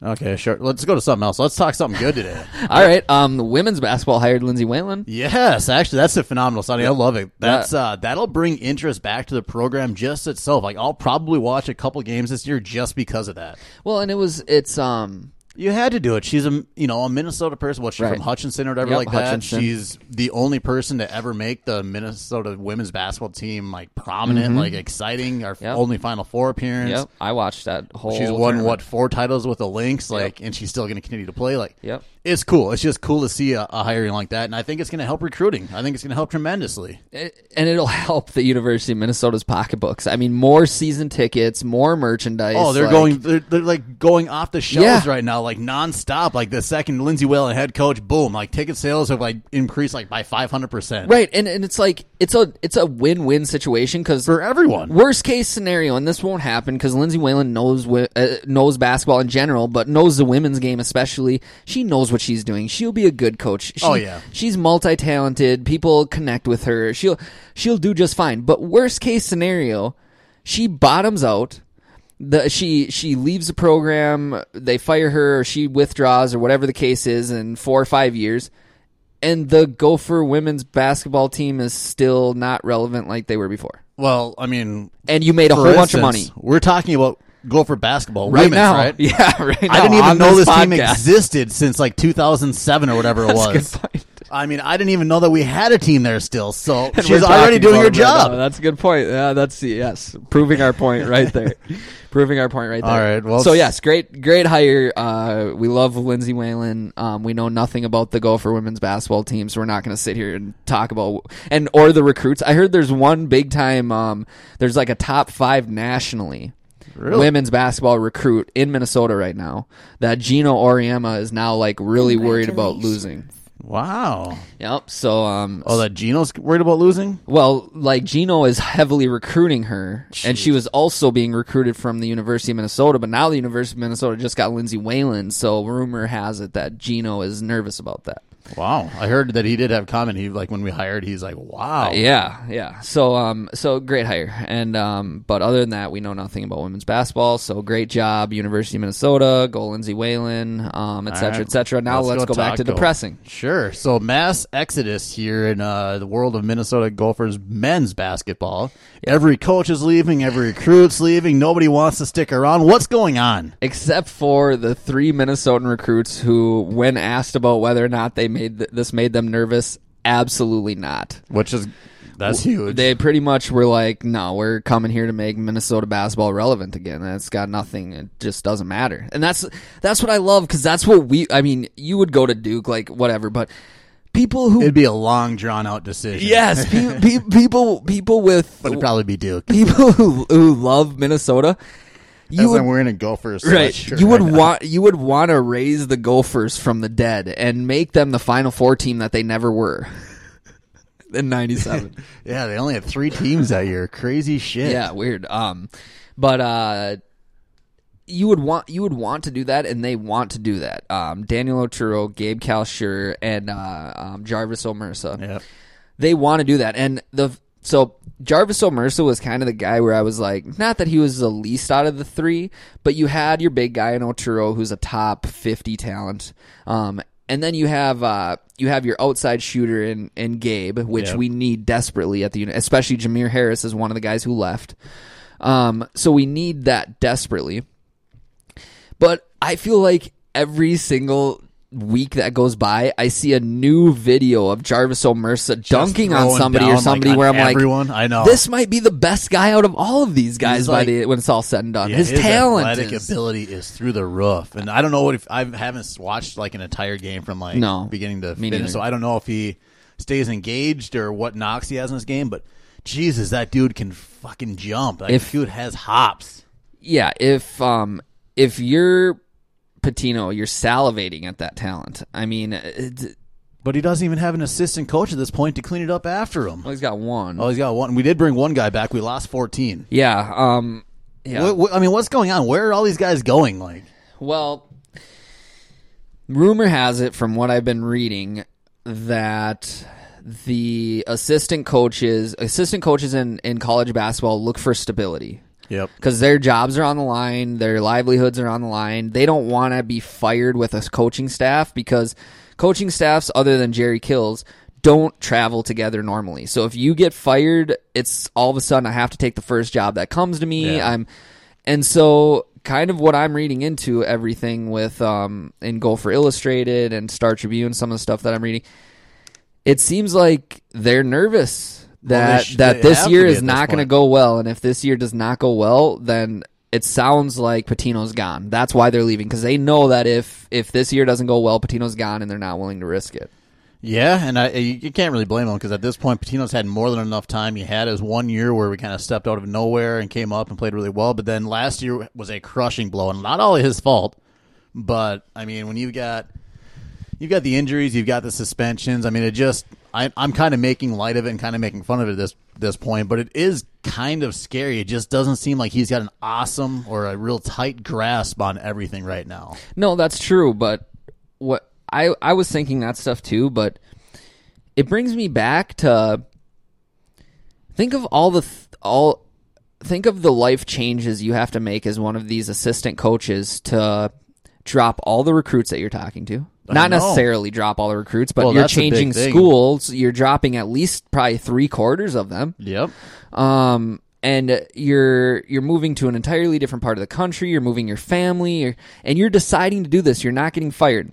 Okay, sure. Let's go to something else. Let's talk something good today. All right, um, women's basketball hired Lindsay Whalen. Yes, actually, that's a phenomenal signing. I love it. That's uh, that'll bring interest back to the program just itself. Like, I'll probably watch a couple games this year just because of that. Well, and it was it's um You had to do it. She's a you know a Minnesota person. What she's Right. from Hutchinson or whatever Yep, like Hutchinson. that. She's the only person to ever make the Minnesota women's basketball team like prominent, like exciting. Our Mm-hmm. Yep. only Final Four appearance. yep, I watched that whole. She's won tournament. what four titles with the Lynx, like, and she's still going to continue to play. Like, Yep. It's cool. It's just cool to see a, a hiring like that, and I think it's going to help recruiting. I think it's going to help tremendously. It- and it'll help the University of Minnesota's pocketbooks. I mean, more season tickets, more merchandise. Oh, they're like- going. They're, they're like going off the shelves Yeah. right now, like nonstop. Like the second Lindsay Whalen head coach, boom! Like ticket sales have like increased like by five hundred percent. right, and and it's like it's a it's a win win situation because for everyone. Worst case scenario, and this won't happen because Lindsay Whalen knows uh, knows basketball in general, but knows the women's game especially. She knows what she's doing. She'll be a good coach. Oh, she, Oh, yeah. she's multi talented. People connect with her. She'll she'll do just fine. But worst case scenario, she bottoms out. The she she leaves the program. They fire her, or she withdraws, or whatever the case is, in four or five years. And the Gopher women's basketball team is still not relevant like they were before. Well, I mean, And you made a whole bunch of money. We're talking about Gopher basketball right women's, now. right? Yeah, right now. I didn't even know this, team existed since like 2007 or whatever it was. I mean, I didn't even know that we had a team there still. So And she's already doing her right job. That's a good point. Yeah, that's yes, proving our point right there. proving our point right there. All right, well, so yes, great, great hire. Uh, we love Lindsay Whalen. Um, we know nothing about the Gopher women's basketball team, so we're not going to sit here and talk about and or the recruits. I heard there's one big time. Um, there's like a top five nationally. Really? Women's basketball recruit in Minnesota right now. That Geno Auriemma is now like really worried about losing. Wow. Yep. So um, Oh, that Geno's worried about losing? well, like Geno is heavily recruiting her, and she was also being recruited from the University of Minnesota. But now the University of Minnesota just got Lindsay Whalen, so rumor has it that Geno is nervous about that. Wow. I heard that he did have comment. He like when we hired, he's like, "Wow." Uh, yeah, yeah. So um, so great hire, and um, but other than that, we know nothing about women's basketball. So great job, University of Minnesota, go Lindsay Whalen, um, et cetera, et cetera. Now let's, go, back to depressing. Sure. So mass exodus here in uh, the world of Minnesota Gophers men's basketball. Every coach is leaving. Every recruit's leaving. Nobody wants to stick around. What's going on? except for the three Minnesotan recruits who, when asked about whether or not they made th- this made them nervous, absolutely not. Which is that's huge. They pretty much were like, "No, we're coming here to make Minnesota basketball relevant again. And it's got nothing. It just doesn't matter." And that's that's what I love because that's what we. I mean, you would go to Duke, like whatever, but people who It'd be a long, drawn out decision. yes, pe- pe- people people with but it'd probably be Duke. people who who love Minnesota. You As would, I'm wearing a Gophers right sweatshirt you would want you would want to raise the gophers from the dead and make them the final four team that they never were in 97 Yeah, they only had three teams that year. Crazy shit. yeah weird um but uh you would want you would want to do that and they want to do that um daniel oturu gabe kalscheur and uh um, jarvis omersa Yep. they want to do that. And the so Jarvis Omersa was kind of the guy where I was like, not that he was the least out of the three, but you had your big guy in Oturu who's a top fifty talent. Um, and then you have uh, you have your outside shooter in, in Gabe, which Yep. we need desperately at the unit. Especially Jamir Harris is one of the guys who left. Um, so we need that desperately. But I feel like every single week that goes by, I see a new video of Jarvis Omersa dunking on somebody down, or somebody on where I'm like everyone. like, I know. this might be the best guy out of all of these guys He's by like- the when it's all said and done. Yeah, his, talent, athletic is, ability is through the roof, and I don't know what if I haven't watched like an entire game from like No, beginning to finish, neither. so I don't know if he stays engaged or what knocks he has in his game. But Jesus, that dude can fucking jump. Like, If- dude has hops. yeah. If um if you're Pitino, you're salivating at that talent. I mean, it, But he doesn't even have an assistant coach at this point to clean it up after him. well, he's got one. Oh, he's got one. We did bring one guy back. We lost fourteen. yeah. Um. Yeah. What, what- I mean, what's going on? Where are all these guys going? Like, Well, rumor has it from what I've been reading that the assistant coaches, assistant coaches in, in college basketball look for stability yep. because their jobs are on the line, their livelihoods are on the line. They don't want to be fired with a coaching staff because coaching staffs, other than Jerry Kill's, don't travel together normally. So if you get fired, it's all of a sudden I have to take the first job that comes to me. Yeah. I'm, and so kind of what I'm reading into everything with um in Gopher Illustrated and Star Tribune, some of the stuff that I'm reading, it seems like they're nervous that sh- that this year is this not going to go well, and if this year does not go well, then it sounds like Pitino's gone. That's why they're leaving because they know that if if this year doesn't go well, Pitino's gone, and they're not willing to risk it. Yeah, and I, you you can't really blame him because at this point, Pitino's had more than enough time. He had his one year where we kind of stepped out of nowhere and came up and played really well, but then last year was a crushing blow, and not all his fault. But I mean, when you've got you've got the injuries, you've got the suspensions. I mean, it just I, I'm kind of making light of it and kind of making fun of it at this this point, but it is kind of scary. It just doesn't seem like he's got an awesome or a real tight grasp on everything right now. No, that's true, but what I I was thinking that stuff too, but it brings me back to think of all the th- all think of the life changes you have to make as one of these assistant coaches to drop all the recruits that you're talking to. Not necessarily drop all the recruits, but Well, you're that's the big changing thing. schools. You're dropping at least probably three quarters of them Yep. um, and you're you're moving to an entirely different part of the country. You're moving your family, you're, and you're deciding to do this. You're not getting fired.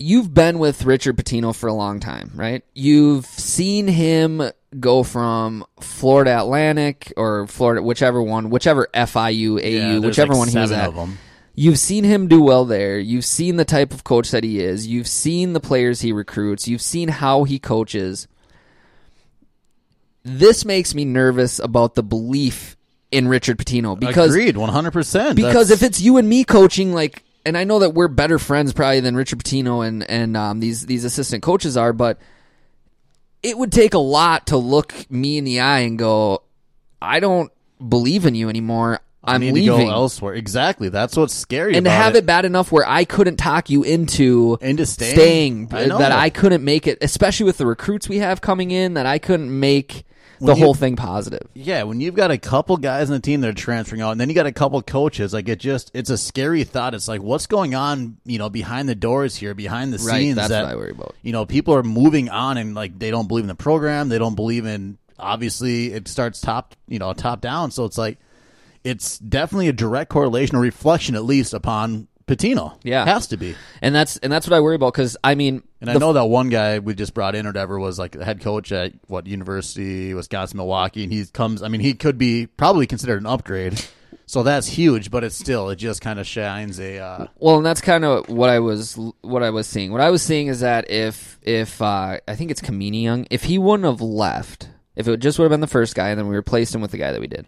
You've been with Richard Pitino for a long time, right? You've seen him go from Florida Atlantic or Florida, whichever one, whichever FIU, AU, Yeah, there's whichever like one he was seven at. of 'em. You've seen him do well there. You've seen the type of coach that he is. You've seen the players he recruits. You've seen how he coaches. This makes me nervous about the belief in Richard Pitino because Agreed, one hundred percent. because if it's you and me coaching, like, and I know that we're better friends probably than Richard Pitino and and um, these these assistant coaches are, but it would take a lot to look me in the eye and go, I don't believe in you anymore. I'm need leaving. to go elsewhere. Exactly. That's what's scary. and to have it. bad enough where I couldn't talk you into Into staying? I uh, know. that I couldn't make it, especially with the recruits we have coming in, that I couldn't make the you- whole thing positive. Yeah, when you've got a couple guys in the team that are transferring out, and then you got a couple coaches, like it just it's a scary thought. It's like what's going on, you know, behind the doors here, behind the Right, scenes. that's that, what I worry about. You know, people are moving on, and like they don't believe in the program. They don't believe in. Obviously, it starts top, you know, top down. So it's like it's definitely a direct correlation or reflection, at least, upon Pitino. Yeah. has to be. And that's and that's what I worry about because I mean, And I know that one guy we just brought in or whatever was like the head coach at what University, Wisconsin, Milwaukee, and he comes. I mean, he could be probably considered an upgrade. So that's huge, but it's still it just kind of shines a. Uh, Well, and that's kind of what I was what I was seeing. What I was seeing is that if if uh, I think it's Kimani Young, if he wouldn't have left, if it just would have been the first guy, and then we replaced him with the guy that we did,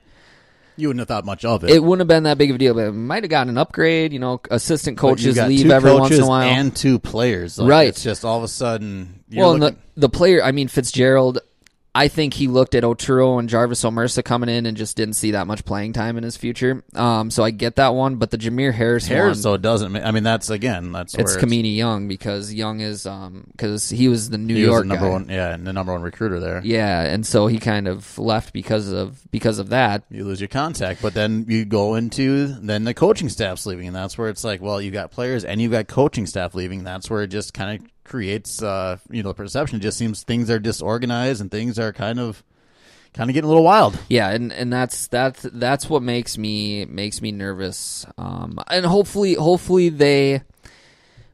you wouldn't have thought much of it. it wouldn't have been that big of a deal. But it might have gotten an upgrade. You know, assistant coaches leave every once in a while. and two players. Like, Right. It's just all of a sudden. You're well, and looking, the the player, I mean Fitzgerald. I think he looked at Oturu and Jarvis Omersa coming in and just didn't see that much playing time in his future. Um, so I get that one, but the Jamir Harris Harris, one, so it doesn't. I mean, that's again, that's it's Kimani Young because Young is um because he was the New he was York the number guy. one, yeah, and the number one recruiter there. Yeah, and so he kind of left because of because of that. you lose your contact, but then you go into then the coaching staff's leaving, and that's where it's like, well, you got players and you got coaching staff leaving. That's where it just kind of creates, uh, you know, the perception. It just seems things are disorganized and things are kind of kind of getting a little wild. Yeah, and, and that's that's that's what makes me makes me nervous. Um, and hopefully, hopefully they,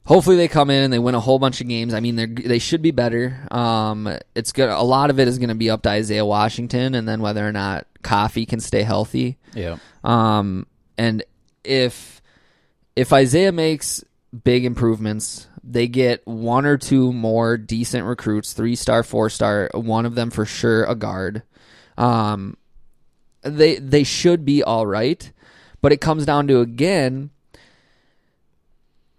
hopefully they come in and they win a whole bunch of games. I mean, they they should be better. Um, it's good. A lot of it is going to be up to Isaiah Washington, and then whether or not Coffey can stay healthy. Yeah. Um, and if if Isaiah makes big improvements, they get one or two more decent recruits, three star, four star, one of them for sure a guard. Um, they they should be all right, but it comes down to again,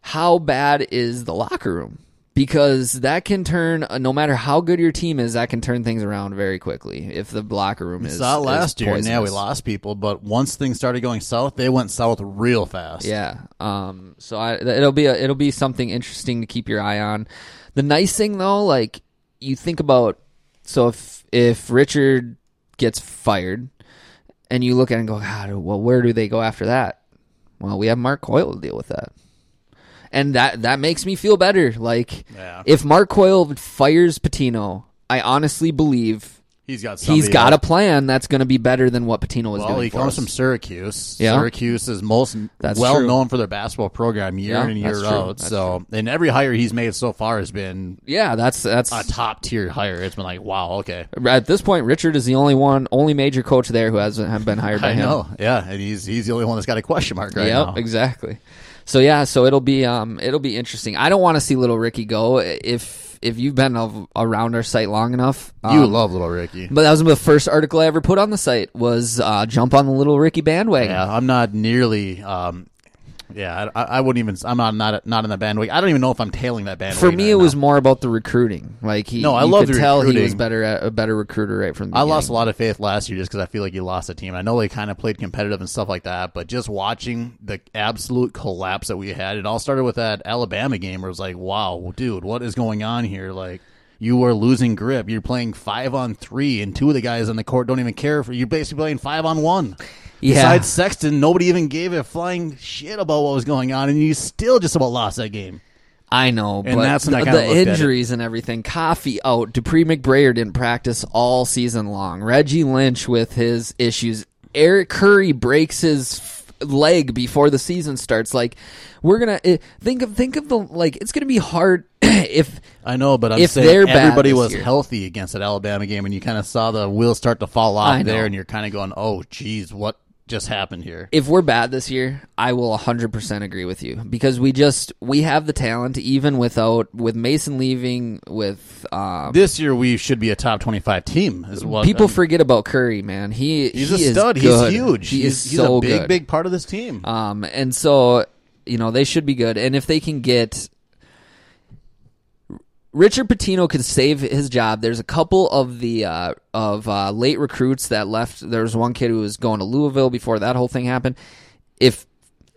how bad is the locker room? Because that can turn, uh, no matter how good your team is, that can turn things around very quickly if the locker room is. not it is last year, yeah, we lost people. But once things started going south, they went south real fast. Yeah. Um. So I, it'll be a, it'll be something interesting to keep your eye on. The nice thing though, like you think about, so if if Richard gets fired, and you look at it and go, God, well, where do they go after that? Well, we have Mark Coyle to deal with that, and that that makes me feel better. Like Yeah. if Mark Coyle fires Pitino, I honestly believe. He's got He's got a plan that's going to be better than what Pitino was Well, doing. he for comes us. from Syracuse. Yeah. Syracuse is most That's well true. known for their basketball program year Yeah, in and year out. So, and every hire he's made so far has been Yeah, that's that's a top tier hire. It's been like, wow, okay. At this point, Richard is the only one, only major coach there who hasn't been hired by I him. know, yeah, and he's he's the only one that's got a question mark right now. yep, now. exactly. So yeah, so it'll be um it'll be interesting. I don't want to see little Ricky go if if you've been around our site long enough. You um, love little Ricky. but that was the first article I ever put on the site was uh, jump on the little Ricky bandwagon. Yeah, I'm not nearly. Um, yeah, I, I wouldn't even. I'm not not not in that bandwagon. I don't even know if I'm tailing that bandwagon. For me, right it was now. more about the recruiting. Like he, No, I love the tell he was better at a better recruiter right from the I beginning. lost a lot of faith last year just because I feel like you lost a team. I know they kind of played competitive and stuff like that, but just watching the absolute collapse that we had, it all started with that Alabama game where it was like, wow, dude, what is going on here? Like, you are losing grip. You're playing five on three, and two of the guys on the court don't even care for you're basically playing five on one. Yeah. Besides Sexton, nobody even gave a flying shit about what was going on, and you still just about lost that game. I know, And but that's the, the looked at it. injuries and everything. Coffey out. Dupree McBrayer didn't practice all season long. Reggie Lynch with his issues. Eric Curry breaks his leg before the season starts. Like we're gonna eh, think of think of the like it's gonna be hard if I know, but I'm If saying everybody was year. healthy against that Alabama game, and you kind of saw the wheels start to fall off there, and you're kind of going, "Oh, geez, what just happened here?" if we're bad this year, I will 100% agree with you because we just we have the talent even without with Mason leaving with um This year, we should be a top 25 team. as well. people I'm- forget about Curry, man. He He's he a is stud. good. He's huge. He he's is he's so a big, good. big part of this team. Um, and so you know they should be good. And if they can get Richard Pitino could save his job. There's a couple of the uh, of uh, late recruits that left. There was one kid who was going to Louisville before that whole thing happened. If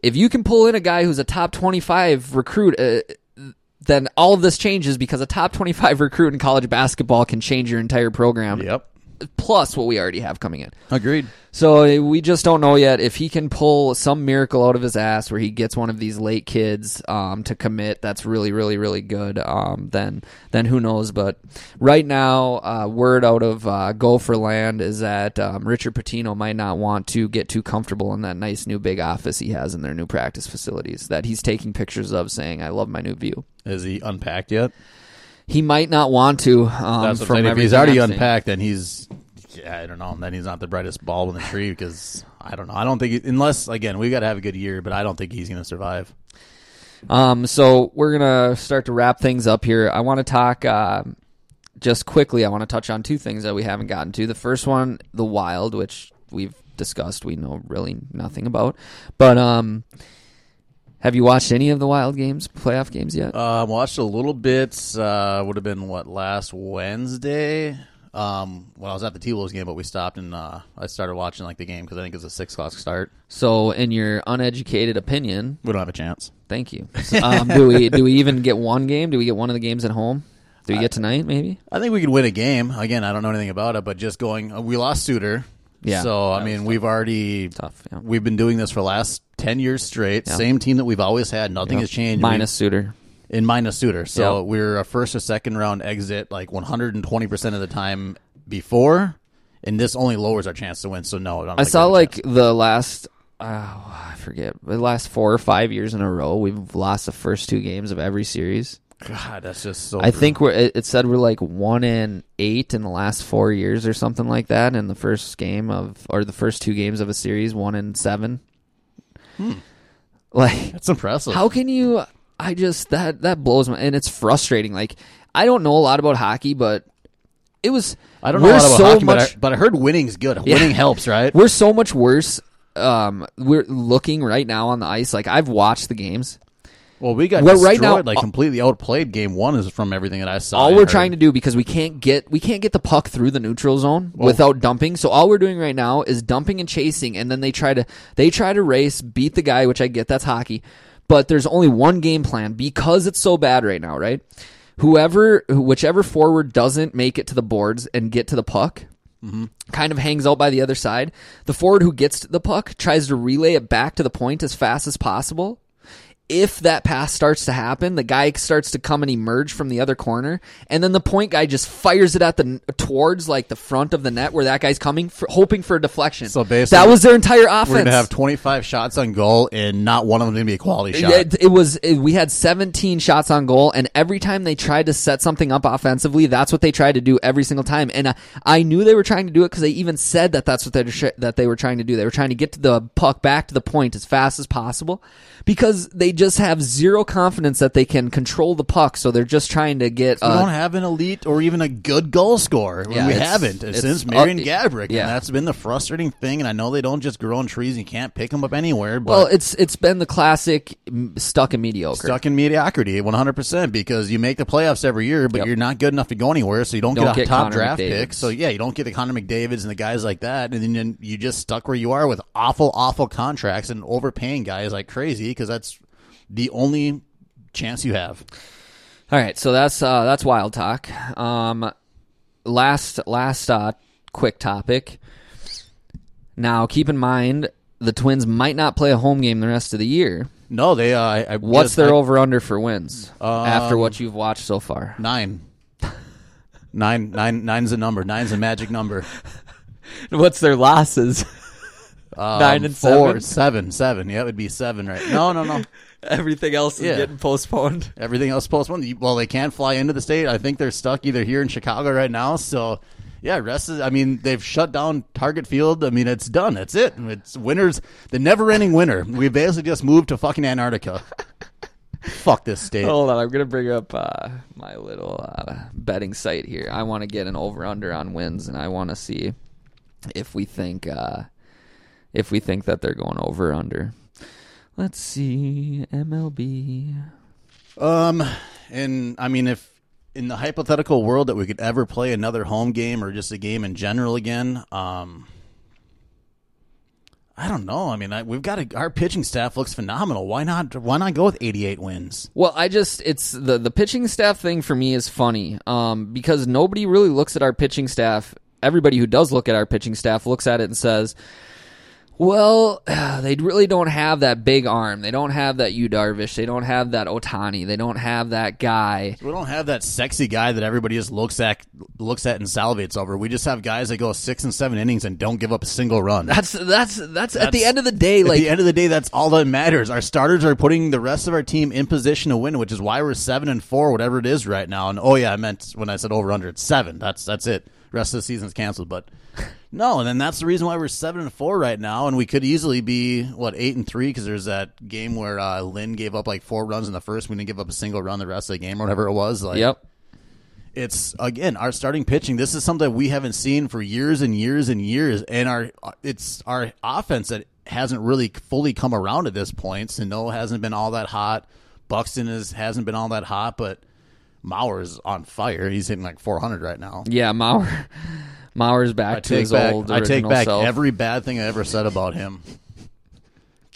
if you can pull in a guy who's a top 25 recruit. Uh, then all of this changes because a top 25 recruit in college basketball can change your entire program. Yep. Plus what we already have coming in. Agreed. So uh, we just don't know yet if he can pull some miracle out of his ass where he gets one of these late kids um, to commit. That's really, really, really good. Um, then, then who knows? But right now, uh, word out of uh, Gopher Land is that um, Richard Pitino might not want to get too comfortable in that nice new big office he has in their new practice facilities that he's taking pictures of, saying, "I love my new view." Is he unpacked yet? He might not want to. Um, That's what I'm from saying. If he's everything already I'm seeing. unpacked, then he's. Yeah, I don't know. Then he's not the brightest bulb in the tree because I don't know. I don't think he, unless again we got to have a good year, but I don't think he's going to survive. Um, so we're gonna start to wrap things up here. I want to talk uh, just quickly. I want to touch on two things that we haven't gotten to. The first one, the Wild, which we've discussed. We know really nothing about. But um, have you watched any of the Wild games, playoff games yet? I watched a little bit. Uh, would have been what last Wednesday. Um, when I was at the T Wolves game, but we stopped and uh, I started watching like the game because I think it's a six o'clock start. so, in your uneducated opinion, We don't have a chance. thank you. um, do we do we even get one game? Do we get one of the games at home? Do we get tonight? Maybe. I think we could win a game. Again, I don't know anything about it, but just going, uh, we lost Suter. Yeah. So I mean, we've already Tough. Yeah. we've been doing this for the last ten years straight. Yeah. Same team that we've always had. Nothing Yep. has changed. Minus Suter. In minus Suter. So Yep. we're a first or second round exit like one hundred and twenty percent of the time before, and this only lowers our chance to win. So no, I saw we like chance. the last, uh, I forget, the last four or five years in a row, we've lost the first two games of every series. God, that's just so. I think we're. It, it said we're like one in eight in the last four years or something like that. In the first game of, or the first two games of a series, one in seven. Like that's impressive. How can you? I just that that blows my and it's frustrating. Like I don't know a lot about hockey, but it was. I don't know a lot about so hockey, much, but, I, but I heard winning's good. Yeah. Winning helps, right? We're so much worse. Um, we're looking right now on the ice. Like I've watched the games. Well, we got Well, destroyed, right now- like uh, completely outplayed. Game one is from everything that I saw. all we're trying to do because we can't get we can't get the puck through the neutral zone without dumping. So all we're doing right now is dumping and chasing, and then they try to they try to race, beat the guy, which I get that's hockey, but there's only one game plan because it's so bad right now, right? Whoever, whichever forward doesn't make it to the boards and get to the puck. Mm-hmm. Kind of hangs out by the other side. The forward who gets the puck tries to relay it back to the point as fast as possible if that pass starts to happen, the guy starts to come and emerge from the other corner, and then the point guy just fires it at the towards like the front of the net where that guy's coming, for, hoping for a deflection. So basically, that was their entire offense. We're gonna have 25 shots on goal, and not one of them gonna be a quality shot. It, it was it, we had 17 shots on goal, and every time they tried to set something up offensively, that's what they tried to do every single time. And I, I knew they were trying to do it because they even said that that's what they were that they were trying to do. They were trying to get to the puck back to the point as fast as possible because they just have zero confidence that they can control the puck. So they're just trying to get. we uh, don't have an elite or even a good goal scorer. Yeah, we haven't it's- since uh, Marian Gaborik, yeah. and that's been the frustrating thing. And I know they don't just grow on trees; you can't pick them up anywhere. But well, it's it's been the classic stuck in mediocre. stuck in mediocrity, 100 percent, because you make the playoffs every year, but Yep. you're not good enough to go anywhere, so you don't, Don't get a get top Connor draft McDavid's. pick. So yeah, you don't get the Connor McDavid's and the guys like that, and then you just stuck where you are with awful, awful contracts and overpaying guys like crazy because that's the only chance you have. All right, so that's uh, that's wild talk. Um, last last uh, quick topic. Now, keep in mind the Twins might not play a home game the rest of the year. No, they. Uh, I, I What's just- their I- over under for wins after Um, what you've watched so far? Nine. Nine, nine, nine's a number. Nine's a magic number. What's their losses? Um, Nine and four, seven? seven, seven. Yeah, it would be seven, right? No, no, no. Everything else is Yeah. getting postponed. Everything else postponed. Well, they can't fly into the state. I think they're stuck either here in Chicago right now. So, yeah, rest is. I mean, they've shut down Target Field. I mean, it's done. That's it. It's winners. The never-ending winter. We basically just moved to fucking Antarctica. Fuck this state. Hold on, I'm gonna bring up uh, my little uh, betting site here. I want to get an over under on wins, and I want to see if we think uh, if we think that they're going over or under. Let's see MLB. Um, and I mean, if in the hypothetical world that we could ever play another home game or just a game in general again, um, I don't know. I mean, I, we've got a, our pitching staff looks phenomenal. Why not? Why not go with eighty-eight wins? Well, I just it's the the pitching staff thing for me is funny um, because nobody really looks at our pitching staff. Everybody who does look at our pitching staff looks at it and says, "Well, they really don't have that big arm. They don't have that Yu Darvish. They don't have that Ohtani. They don't have that guy." We don't have that sexy guy that everybody just looks at, looks at and salivates over. We just have guys that go six and seven innings and don't give up a single run. That's that's that's, at the end of the day, At like the end of the day, that's all that matters. Our starters are putting the rest of our team in position to win, which is why we're seven and four, whatever it is right now. And oh yeah, I meant when I said over under, it's seven. That's that's it. Rest of the season's canceled, but no. And then that's the reason why we're seven and four right now, and we could easily be what eight and three because there's that game where uh, Lynn gave up like four runs in the first. We didn't give up a single run the rest of the game or whatever it was. Like, yep. it's again our starting pitching. This is something we haven't seen for years and years and years, and our it's our offense that hasn't really fully come around at this point. Sano hasn't been all that hot. Buxton is hasn't been all that hot, but Mauer's on fire. He's hitting like 400 right now. Yeah, Mauer Mauer's back I to his back old I take back self. every bad thing I ever said about him.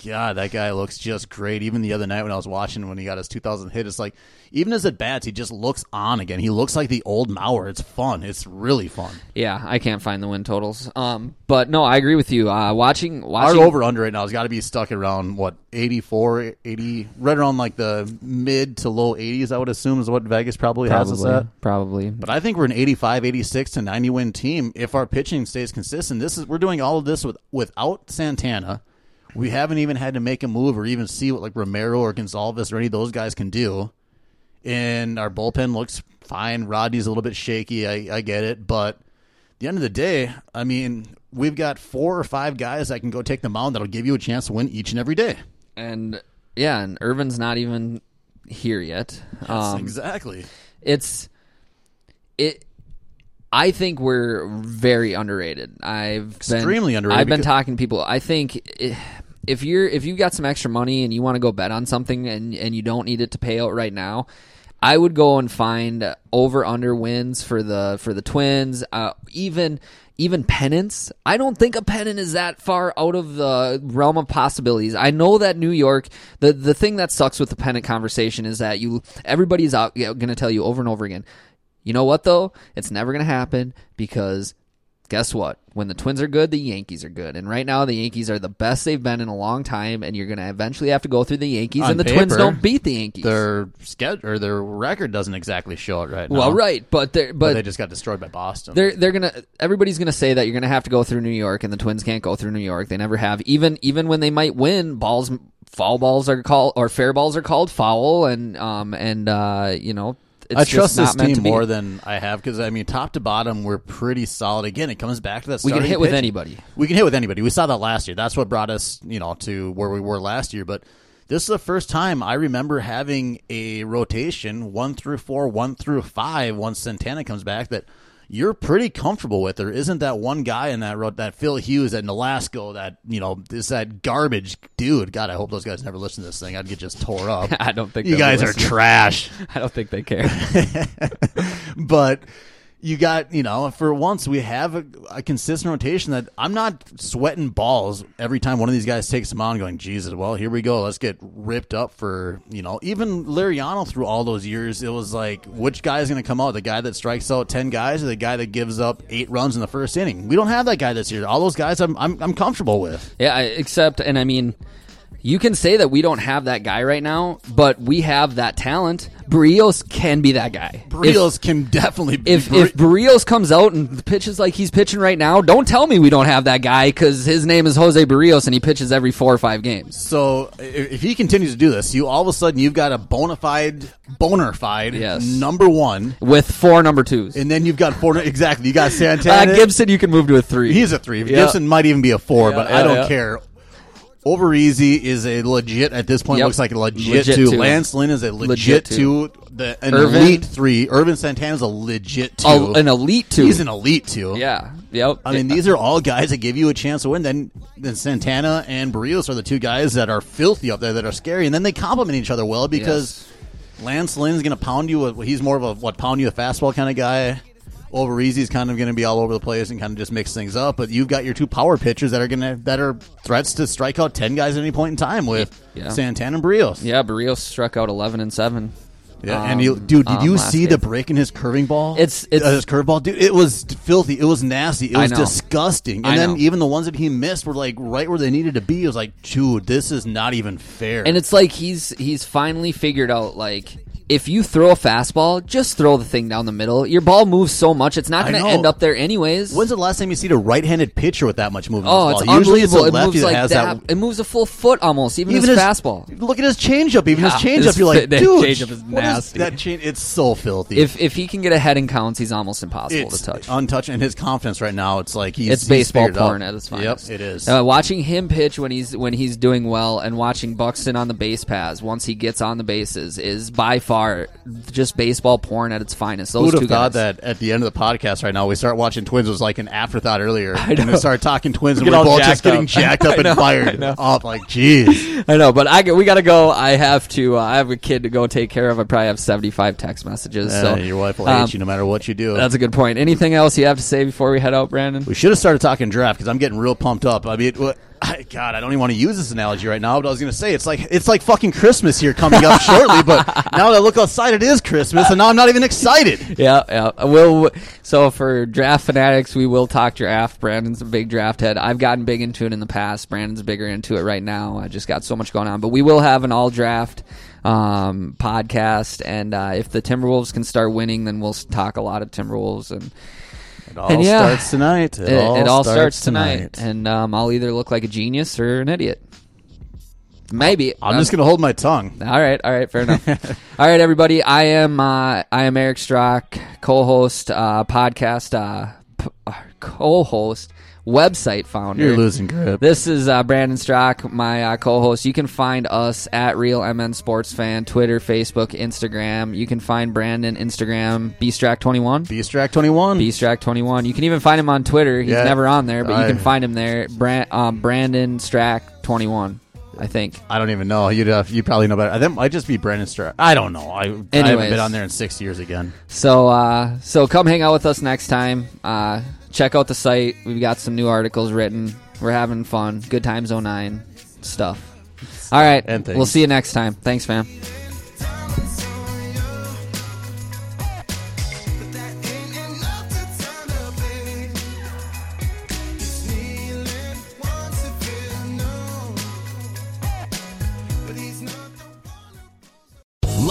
God, that guy looks just great. Even the other night when I was watching when he got his 2000 hit, it's like even as at bats, he just looks on again. He looks like the old Mauer. It's fun. It's really fun. Yeah, I can't find the win totals. Um, but no, I agree with you. Uh, watching, watching Our over under right now has got to be stuck around what 84, 80, right around like the mid to low 80s. I would assume is what Vegas probably, has us probably, at. probably. But I think we're an 85, 86 to 90 win team if our pitching stays consistent. This is we're doing all of this with without Santana. We haven't even had to make a move or even see what like Romero or Gonzalez or any of those guys can do. And our bullpen looks fine. Rodney's a little bit shaky. I, I get it, but at the end of the day, I mean, we've got four or five guys that can go take the mound that'll give you a chance to win each and every day. and yeah, and Ervin's not even here yet. Um, exactly. it's it I think we're very underrated. I've Extremely been, underrated I've been talking to people. I think i- if you're if you got some extra money and you want to go bet on something and and you don't need it to pay out right now, I would go and find over under wins for the for the Twins. Uh, even even pennants. I don't think a pennant is that far out of the realm of possibilities. I know that New York. The the thing that sucks with the pennant conversation is that you everybody's out going to tell you over and over again. You know what though? It's never going to happen because guess what? When the Twins are good, the Yankees are good. And right now the Yankees are the best they've been in a long time and you're going to eventually have to go through the Yankees On and the Twins don't beat the Yankees. Their schedule or their record doesn't exactly show it right now. well, right, but they're but, but they just got destroyed by Boston. they're they're gonna everybody's gonna say that you're gonna have to go through New York and the Twins can't go through New York. They never have. Even even when they might win, balls foul balls are called or fair balls are called foul, and um and uh you know it's I just trust not this team more than I have because I mean, top to bottom, we're pretty solid. Again, it comes back to that. We can hit with anybody. We can hit with anybody. We saw that last year. That's what brought us, you know, to where we were last year. But this is the first time I remember having a rotation one through four, one through five. Once Santana comes back, that you're pretty comfortable with. There isn't that one guy in that road, that Phil Hughes, that Nolasco, that you know, is that garbage dude. God, I hope those guys never listen to this thing. I'd get just tore up. I don't think you guys are trash. I don't think they care. but you got you know for once we have a, a consistent rotation that I'm not sweating balls every time one of these guys takes them on going Jesus well here we go. Let's get ripped up for you know even Liriano through all those years it was like which guy is going to come out? The guy that strikes out 10 guys or the guy that gives up 8 runs in the first inning? We don't have that guy this year. All those guys I'm I'm, I'm comfortable with. Yeah, I- except, and I mean, you can say that we don't have that guy right now, but we have that talent. Berrios can be that guy. Berrios can definitely be If if Berrios comes out and pitches like he's pitching right now, don't tell me we don't have that guy because his name is Jose Berrios and he pitches every four or five games. So if he continues to do this, you all of a sudden you've got a bona fide, boner fide Yes. number one, With four number twos. and then you've got four. exactly, you got Uh, Santana. Gibson, you can move to a three. he's a three. Yeah. Gibson might even be a four, Yeah, but yeah, I don't care. Odorizzi is a legit at this point. Yep. Looks like a legit, Legit two. two. Lance Lynn is a legit, Legit two. The an Ervin- elite three. Ervin Santana's a legit two. A- an elite two. He's an elite two. yeah. Yep. I mean, these are all guys that give you a chance to win. Then, then Santana and Berrios are the two guys that are filthy up there, that are scary, and then they complement each other well because Lance Lynn's going to pound you. With, he's more of a what pound you a fastball kind of guy. Odorizzi's kind of going to be all over the place and kind of just mix things up. But you've got your two power pitchers that are going to that are threats to strike out ten guys at any point in time with Yeah. Santana and Berrios. yeah, Berrios struck out eleven and seven. Yeah, um, and you, dude, did um, you see game. the break in his curving ball? It's- it's- uh, his curveball, dude. It was filthy. It was nasty. It was disgusting. And then even the ones that he missed were like right where they needed to be. It was like, dude, this is not even fair. And it's like he's he's finally figured out like if you throw a fastball, just throw the thing down the middle. Your ball moves so much, it's not going to end up there anyways. when's the last time you see a right-handed pitcher with that much movement? oh, it's ball? Usually it's a unbelievable. It lefty moves that like has that. that. It moves a full foot almost, even, Even his, his fastball. Look at his changeup. Even Yeah, his changeup, you're like, that dude, changeup is nasty. that change? It's so filthy. If if he can get ahead in counts, he's almost impossible it's to touch. untouched, and his confidence right now, it's like he's it's he's baseball out. porn at its finest. Yep, it is. Uh, watching him pitch when he's when he's doing well, and watching Buxton on the base paths once he gets on the bases is by far just baseball porn at its finest. Who Those would two have thought guys. that at the end of the podcast right now we start watching Twins was like an afterthought earlier. I And we start talking Twins and we're all both just getting jacked up and know, fired know. up like, jeez. I know, but I we got to go. I have to. Uh, I have a kid to go take care of. I probably have seventy five text messages. so Uh, your wife will um, hate you no matter what you do. That's a good point. Anything else you have to say before we head out, Brandon? we should have started talking draft because I'm getting real pumped up. I mean, I, God, I don't even want to use this analogy right now, but I was going to say it's like it's like fucking Christmas here coming up shortly. But now that I look outside, it is Christmas, and now I'm not even excited. yeah, yeah. We'll, so for draft fanatics, we will talk draft. Brandon's a big draft head. I've gotten big into it in the past. Brandon's bigger into it right now. I just got so much going on, but we will have an all draft um, podcast, and uh, if the Timberwolves can start winning, then we'll talk a lot of Timberwolves and. It all and yeah, starts tonight. It, It, all, it all starts, starts tonight, and um, I'll either look like a genius or an idiot. Maybe I'm just going to hold my tongue. All right, all right, fair enough. all right, everybody. I am uh, I am Eric Strock, co-host, uh, podcast, uh, p- uh, co-host, website founder. You're losing grip. This is uh, Brandon Strock, my uh, co-host. You can find us at Real MN Sports Fan, Twitter, Facebook, Instagram. You can find Brandon Instagram bstrack21. Bstrack21. bstrack21. You can even find him on Twitter. He's Yeah. never on there, but you I- can find him there. Brand, um, Brandon Strack21. I think. I don't even know. You'd uh, you probably know better. That might just be Brandon Stra I don't know. I, I haven't been on there in six years again. So, uh, so come hang out with us next time. Uh, check out the site. We've got some new articles written. We're having fun. Good times 09 stuff. All right. And we'll see you next time. Thanks, fam.